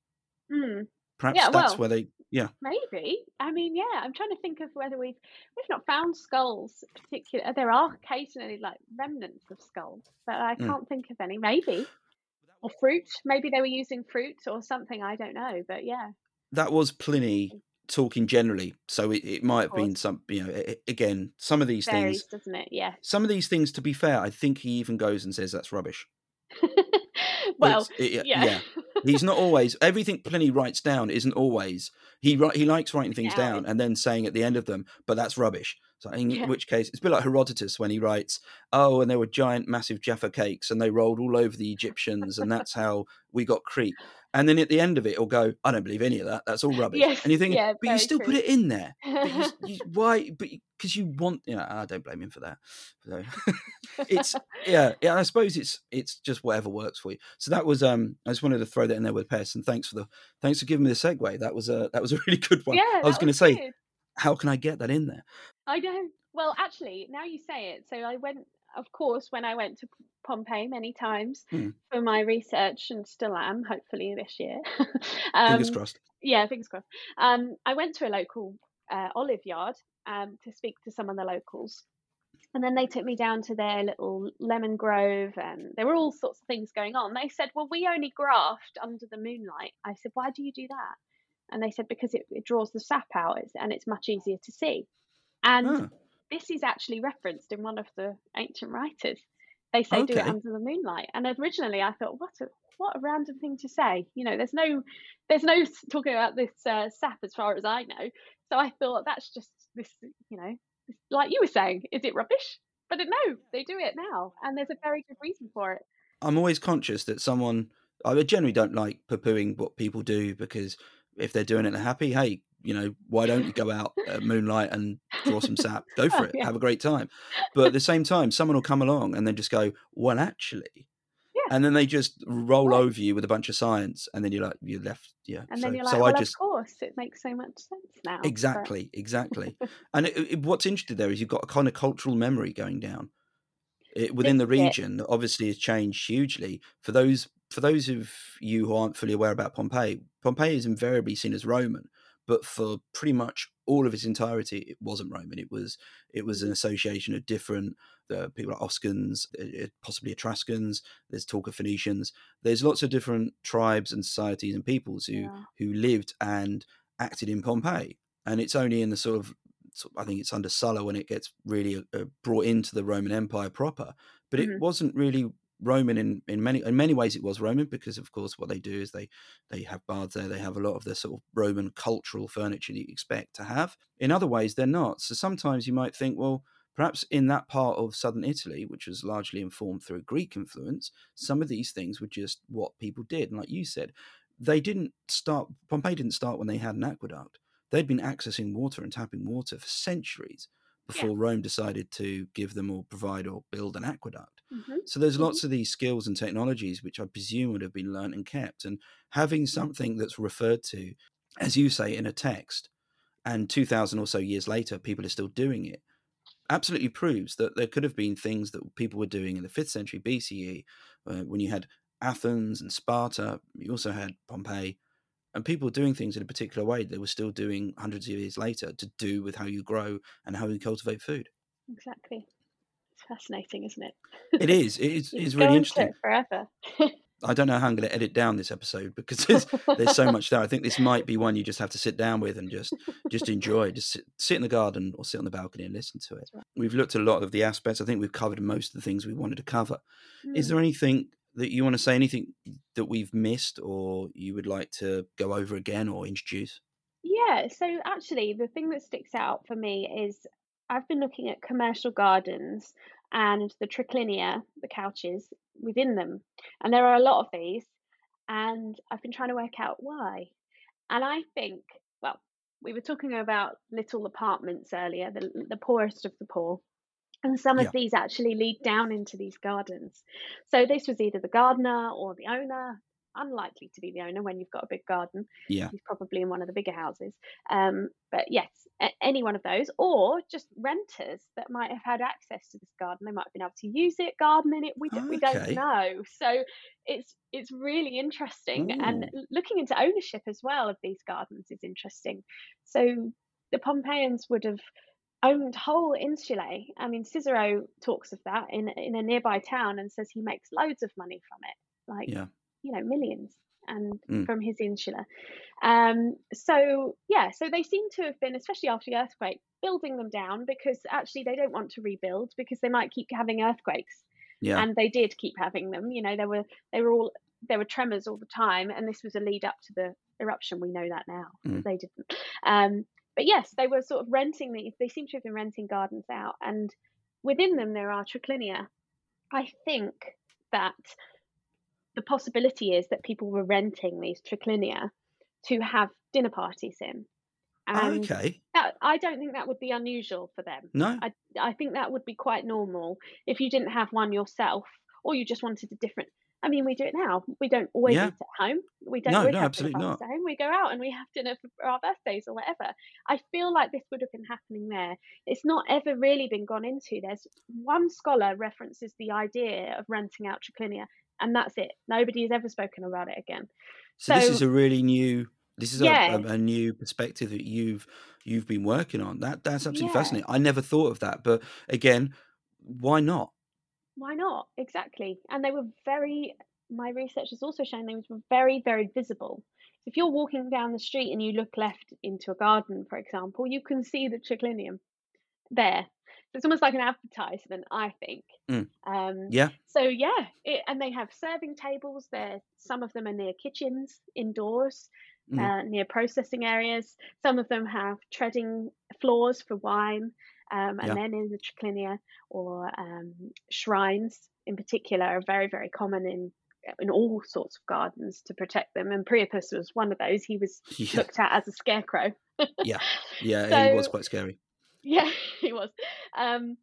Mm, Perhaps Yeah, that's well, where they. Yeah, maybe. I mean, yeah. I'm trying to think of whether we've we've not found skulls. Particular. There are occasionally like remnants of skulls, but I Mm. can't think of any. Maybe. Or fruit. Maybe they were using fruit or something. I don't know. But yeah. that was Pliny talking generally. So it, it might have been some. You know, again, some of these Varies, things. doesn't it? Yeah. Some of these things, to be fair, I think he even goes and says that's rubbish. Well, it- yeah. yeah. He's not always everything Pliny writes down isn't always he he likes writing things Yeah, down and then saying at the end of them, but that's rubbish. So in Yeah. which case it's a bit like Herodotus when he writes, "Oh, and there were giant, massive Jaffa cakes, and they rolled all over the Egyptians, and that's how we got Crete." And then at the end of it, it'll go, "I don't believe any of that. That's all rubbish." Yes, and you think, yeah, but you still put it in there. But you, you, why? But because you want, you know, I don't blame him for that. So, it's yeah, yeah. I suppose it's it's just whatever works for you. So that was um. I just wanted to throw that in there with pests, and thanks for the thanks for giving me the segue. That was a that was a really good one. yeah. I was that going to say, how can I get that in there? I know. Well, actually, now you say it. So I went, of course, when I went to Pompeii many times Hmm. for my research, and still am, hopefully this year. um, Fingers crossed. Yeah, fingers crossed. Um, I went to a local uh, olive yard um, to speak to some of the locals. And then they took me down to their little lemon grove, and there were all sorts of things going on. They said, Well, we only graft under the moonlight. I said, Why do you do that? And they said, Because it, it draws the sap out it's, and it's much easier to see. And this is actually referenced in one of the ancient writers They say do it under the moonlight. And originally I thought, what a what a random thing to say. You know, there's no there's no talking about this uh, sap as far as I know. So I thought that's just this, you know, like you were saying, is it rubbish? But no, they do it now, and there's a very good reason for it. I'm always conscious that someone I generally don't like poo-pooing what people do because if they're doing it and they're happy, hey, you know, why don't you go out at moonlight and draw some sap? Go oh, for Oh, it, yeah. have a great time. But at the same time, someone will come along and then just go, well, actually, Yeah. and then they just roll Right. over you with a bunch of science, and then you're like, you're left, yeah. And so, then you're like, so well, I just of course, it makes so much sense now. but- exactly, exactly. and it, it- what's interesting there is you've got a kind of cultural memory going down it, within the region. that Obviously, has changed hugely for those for those of you who aren't fully aware about Pompeii. Pompeii is invariably seen as Roman, but for pretty much all of its entirety, it wasn't Roman. It was it was an association of different uh, people like Oscans, uh, possibly Etruscans. There's talk of Phoenicians. There's lots of different tribes and societies and peoples who Yeah. who lived and acted in Pompeii. And it's only in the sort of I think it's under Sulla when it gets really uh, brought into the Roman Empire proper. But it Mhm. wasn't really Roman in, in many in many ways. It was Roman because, of course, what they do is they they have baths there. They have a lot of the sort of Roman cultural furniture you expect to have. In other ways, they're not. So sometimes you might think, well, perhaps in that part of southern Italy, which was largely informed through Greek influence, some of these things were just what people did. And like you said, they didn't start. Pompeii didn't start when they had an aqueduct. They'd been accessing water and tapping water for centuries before Rome decided to give them or provide or build an aqueduct. Mhm. So there's Mhm. lots of these skills and technologies which I presume would have been learnt and kept. And having something that's referred to, as you say, in a text, and 2,000 or so years later, people are still doing it, absolutely proves that there could have been things that people were doing in the 5th century BCE uh, when you had Athens and Sparta, you also had Pompeii, and people doing things in a particular way they were still doing hundreds of years later to do with how you grow and how you cultivate food. Exactly. Fascinating, isn't it? It is. It is it's really interesting. it forever. I don't know how I'm going to edit down this episode because there's, there's so much there. I think this might be one you just have to sit down with and just just enjoy. Just sit, sit in the garden or sit on the balcony and listen to it. Right. We've looked at a lot of the aspects. I think we've covered most of the things we wanted to cover. Is Mm. there anything that you want to say? Anything that we've missed or you would like to go over again or introduce? Yeah, so actually, the thing that sticks out for me is I've been looking at commercial gardens and the triclinia, the couches within them. And there are a lot of these, and I've been trying to work out why. And I think, well, we were talking about little apartments earlier, the, the poorest of the poor. And some Yeah. of these actually lead down into these gardens. So this was either the gardener or the owner. Unlikely to be the owner when you've got a big garden Yeah. he's probably in one of the bigger houses. Um, but yes, any one of those, or just renters that might have had access to this garden. They might have been able to use it, garden in it. We, d- we don't know. So it's it's really interesting, and Ooh. l- looking into ownership as well of these gardens is interesting. So the Pompeians would have owned whole insulae. I mean, Cicero talks of that in in a nearby town and says he makes loads of money from it, like Yeah. You know millions, and Mm. from his insula. Um, so yeah, so they seem to have been, especially after the earthquake, building them down because actually they don't want to rebuild because they might keep having earthquakes, Yeah. and they did keep having them. You know, there were they were all there were tremors all the time, and this was a lead up to the eruption. We know that now. Mm. They didn't. Um, but yes, they were sort of renting these. They seem to have been renting gardens out, and within them there are triclinia. I think that the possibility is that people were renting these triclinia to have dinner parties in. And okay. that, I don't think that would be unusual for them. No. I, I think that would be quite normal if you didn't have one yourself or you just wanted a different. I mean, we do it now. We don't always Yeah. eat at home. We don't No, always no, have absolutely at home. We go out and we have dinner for our birthdays or whatever. I feel like this would have been happening there. It's not ever really been gone into. There's one scholar references the idea of renting out triclinia, and that's it. Nobody has ever spoken about it again. So, this is a really new. This is Yeah. a, a, new perspective that you've you've been working on. That that's absolutely Yeah. fascinating. I never thought of that, but again, why not? Why not? Exactly. And they were very, my research has also shown they were very, very visible. So if you're walking down the street and you look left into a garden, for example, you can see the triclinium there. It's almost like an advertisement, I think. Mm. Um, Yeah. so yeah, it, and they have serving tables. There, some of them are near kitchens, indoors, Mm. uh, near processing areas. Some of them have treading floors for wine, um, and Yeah. then in the triclinia or um, shrines in particular are very very common in in all sorts of gardens to protect them. And Priapus was one of those. He was Yeah. looked at as a scarecrow. Yeah. Yeah. he was quite scary. Yeah, he was. Um,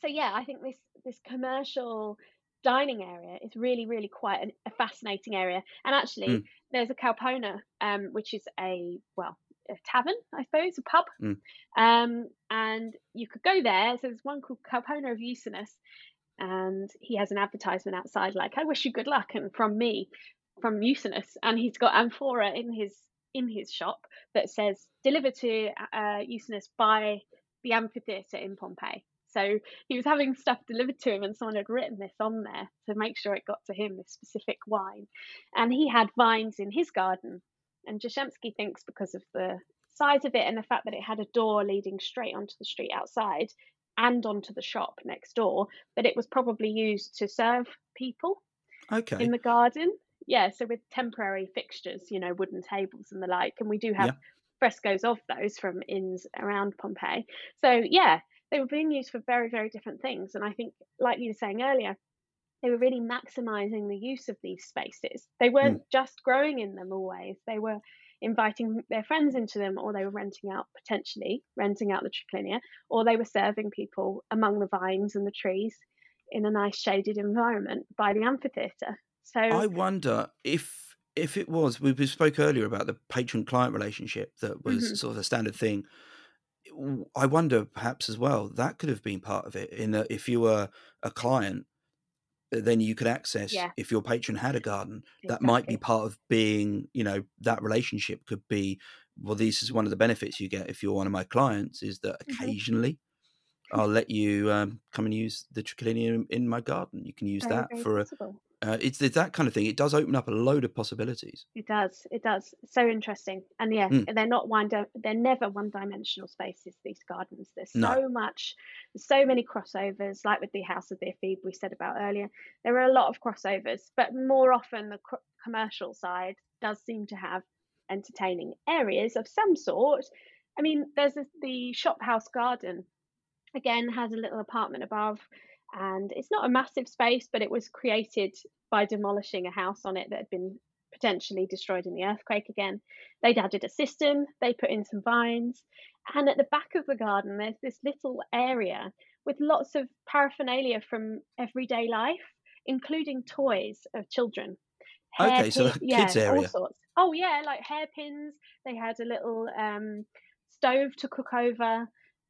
so yeah, I think this this commercial dining area is really really quite an, a fascinating area. And actually, Mm. there's a Caupona, um, which is a well a tavern, I suppose, a pub. Mm. Um, and you could go there. So there's one called Caupona of Euxinus, and he has an advertisement outside like, "I wish you good luck," and from me, from Euxinus, and he's got amphora in his in his shop that says delivered to uh, Euxinus by the amphitheatre in Pompeii. So he was having stuff delivered to him, and someone had written this on there to make sure it got to him, this specific wine. And he had vines in his garden. And Jashemski thinks because of the size of it and the fact that it had a door leading straight onto the street outside and onto the shop next door, that it was probably used to serve people Okay. in the garden. Yeah, so with temporary fixtures, you know, wooden tables and the like. And we do have Yeah. Frescoes of those from inns around Pompeii. So yeah, they were being used for very, very different things. And I think, like you were saying earlier, they were really maximizing the use of these spaces. They weren't mm. just growing in them always. They were inviting their friends into them, or they were renting out potentially renting out the triclinia, or they were serving people among the vines and the trees in a nice shaded environment by the amphitheatre. So I wonder if if it was we we spoke earlier about the patron client relationship that was Mhm. sort of a standard thing. I wonder perhaps as well that could have been part of it. In that if you were a client, then you could access Yeah. if your patron had a garden. That might be part of being, you know, that relationship could be. Well, this is one of the benefits you get if you're one of my clients is that Mhm. occasionally I'll let you um, come and use the triclinia in, in my garden. You can use very, that for a. possible. Uh, it's, it's that kind of thing. It does open up a load of possibilities. It does. It does. So interesting. And yeah, Mm. they're not one. Di- they're never one-dimensional spaces. These gardens. There's No. so much. There's so many crossovers. Like with the House of the Ephebe we said about earlier, there are a lot of crossovers. But more often, the co- commercial side does seem to have entertaining areas of some sort. I mean, there's a, the Shop House Garden. Again, has a little apartment above, and it's not a massive space, but it was created by demolishing a house on it that had been potentially destroyed in the earthquake again. They'd added a system, they put in some vines, and at the back of the garden, there's this little area with lots of paraphernalia from everyday life, including toys of children. Okay, so Hairpin- the kids yeah, all area. sorts. Oh yeah, like hairpins. They had a little um, stove to cook over.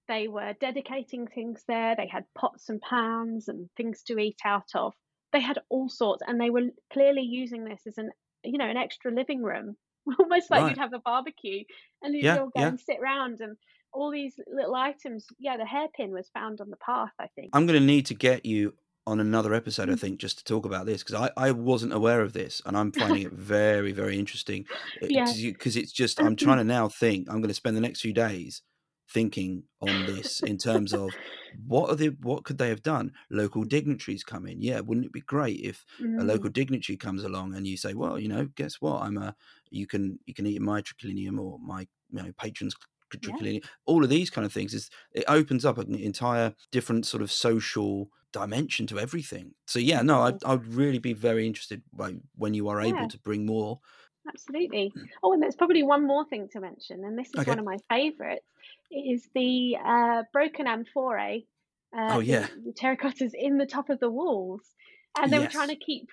They were dedicating things there. They had pots and pans and things to eat out of. They had all sorts, and they were clearly using this as an you know an extra living room, almost like Right. you'd have a barbecue, and you'd Yeah, all go yeah. and sit round and all these little items. Yeah, the hairpin was found on the path, I think. I'm going to need to get you on another episode, I Mm. think, just to talk about this because I, I wasn't aware of this and I'm finding it very, very interesting. Yeah. Because it's just, I'm trying to now think, I'm going to spend the next few days thinking on this in terms of what are the what could they have done local dignitaries come in yeah wouldn't it be great if a Mm, local dignitary comes along and you say well you know guess what i'm a you can you can eat my triclinium or my you know patrons Yeah. triclinium all of these kind of things is it opens up an entire different sort of social dimension to everything so yeah no i'd. I'd really be very interested by when you are Yeah. able to bring more Absolutely. Oh, and there's probably one more thing to mention, and this is Okay. one of my favourites. Is the uh, broken amphorae, uh, Oh, yeah. the terracottas in the top of the walls, and they were trying to keep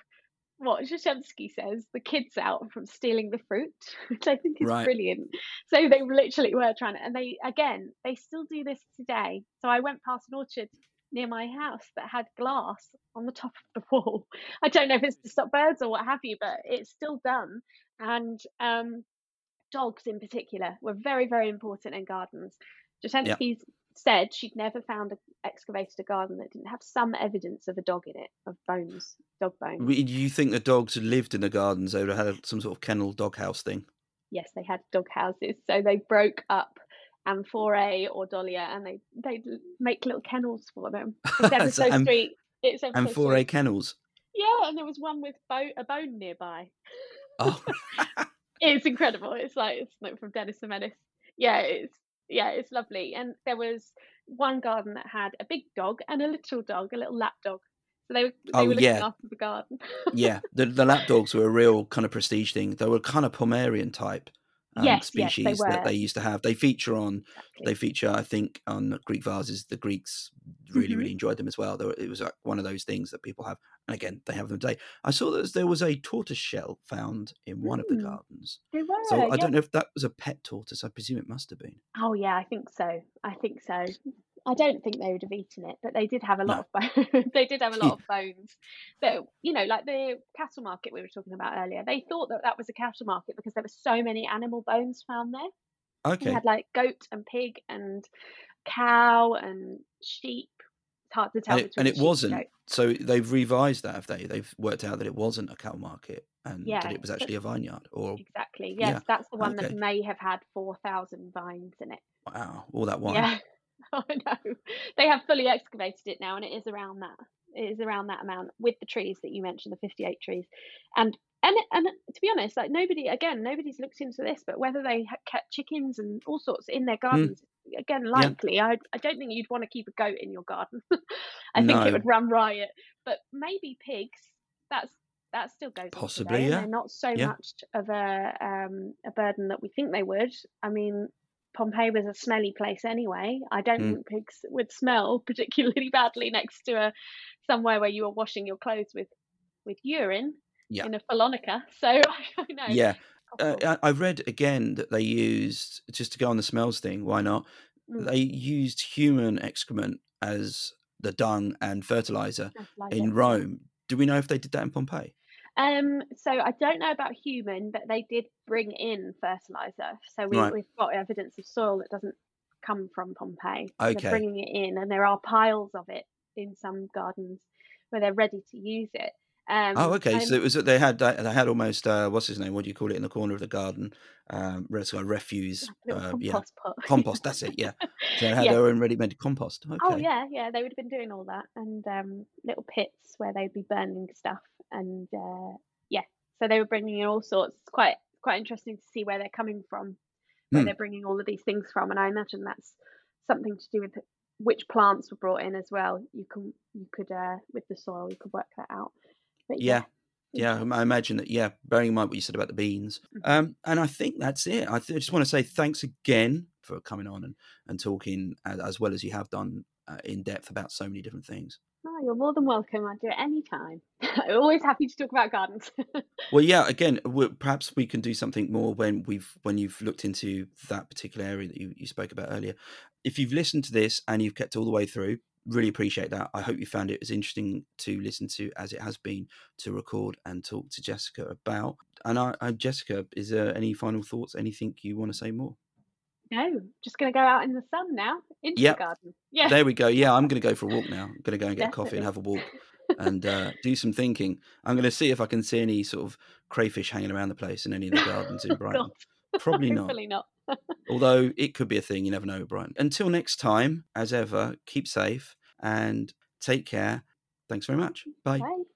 what Jashemski says the kids out from stealing the fruit, which I think is Right. brilliant. So they literally were trying to, and they again they still do this today. So I went past an orchard near my house that had glass on the top of the wall. I don't know if it's to stop birds or what have you, but it's still done. And um, dogs in particular were very, very important in gardens. Jashemski said she'd never found a, excavated a garden that didn't have some evidence of a dog in it, of bones, dog bones. do you think the dogs lived in the gardens they would have had some sort of kennel doghouse thing yes, they had dog houses. So they broke up Amphora or dolia, and they they make little kennels for them. It's ever so, sweet. It's ever so Amphora sweet. kennels. Yeah, and there was one with bo- a bone nearby. Oh, It's incredible. It's like it's like from Dennis the Menace. Yeah, it's yeah, it's lovely. And there was one garden that had a big dog and a little dog, a little lap dog. So they were they Oh, were looking yeah. after the garden. yeah. The the lap dogs were a real kind of prestige thing. They were kind of Pomerian type um, Yes, yes, they species that they used to have. They feature on Exactly. they feature, I think, on Greek vases. The Greeks really, Mhm. really enjoyed them as well. They were, it was like one of those things that people have, and again, they have them today. I saw that there was a tortoise shell found in one of the Mm. gardens. They were. So I yeah. don't know if that was a pet tortoise. I presume it must have been. Oh yeah, I think so. I think so. I don't think they would have eaten it, but they did have a lot of bones. they did have a lot hmm. of bones. But you know, like the cattle market we were talking about earlier, they thought that that was a cattle market because there were so many animal bones found there. They Okay. had like goat and pig and cow and sheep. It's hard to tell And it, and it wasn't. goat. So they've revised that, have they? They've worked out that it wasn't a cow market and Yeah, that it was actually a vineyard. Or Exactly. Yeah, Yes, that's the one okay. that may have had four thousand vines in it. wow, all that wine. Yeah, I know. They have fully excavated it now, and it is around that. It is around that amount with the trees that you mentioned, the fifty-eight trees, and and and to be honest, like nobody again, nobody's looked into this, but whether they kept chickens and all sorts in their gardens, again, likely. I I don't think you'd want to keep a goat in your garden. I think it would run riot, but maybe pigs. That's that still goes Possibly, today, yeah. They're not so Yeah. much of a um a burden that we think they would. I mean, Pompeii was a smelly place anyway. I don't Mm. think pigs would smell particularly badly next to a somewhere where you were washing your clothes with with urine Yeah. in a fullonica. So I don't know. Yeah. Uh. I, I read again that they used just to go on the smells thing. Why not? Mm. They used human excrement as the dung and fertilizer like in. Rome. Do we know if they did that in Pompeii? Um, so I don't know about human, but they did bring in fertilizer. So we, Right. we've got evidence of soil that doesn't come from Pompeii. Okay. They're bringing it in, and there are piles of it in some gardens where they're ready to use it. Um, Oh, okay. and- So it was that they had they had almost uh, what's his name? What do you call it in the corner of the garden? Um, so refuse. like a little Uh, yeah, compost pot. compost. That's it. Yeah. So they had Yeah. their own ready-made compost. Okay. Oh yeah, yeah, they would have been doing all that, and um, little pits where they'd be burning stuff, and uh, yeah, so they were bringing in all sorts. It's quite quite interesting to see where they're coming from, where Hmm. they're bringing all of these things from, and I imagine that's something to do with which plants were brought in as well. You can you could uh, with the soil you could work that out. But Yeah. Yeah, interesting. I imagine that. Yeah, bearing in mind what you said about the beans, Mhm. um, and I think that's it. I, th- I just want to say thanks again for coming on and, and talking as, as well as you have done uh, in depth about so many different things. Oh, you're more than welcome. I'd do it any time. I'm always happy to talk about gardens. Well, yeah. Again, perhaps we can do something more when we've when you've looked into that particular area that you, you spoke about earlier. If you've listened to this and you've kept all the way through, really appreciate that. I hope you found it as interesting to listen to as it has been to record and talk to Jessica about. And I, I Jessica, is there any final thoughts? Anything you want to say more? no, just gonna go out in the sun now into Yep. the garden. Yeah. There we go. Yeah, I'm going to go for a walk now. I'm going to go and get a coffee and have a walk and uh, do some thinking. I'm going to see if I can see any sort of crayfish hanging around the place in any of the gardens in Brighton. Probably not. Hopefully not. Although it could be a thing, you never know, Brian. Until next time, as ever, keep safe and take care. Thanks very much. Bye. Bye.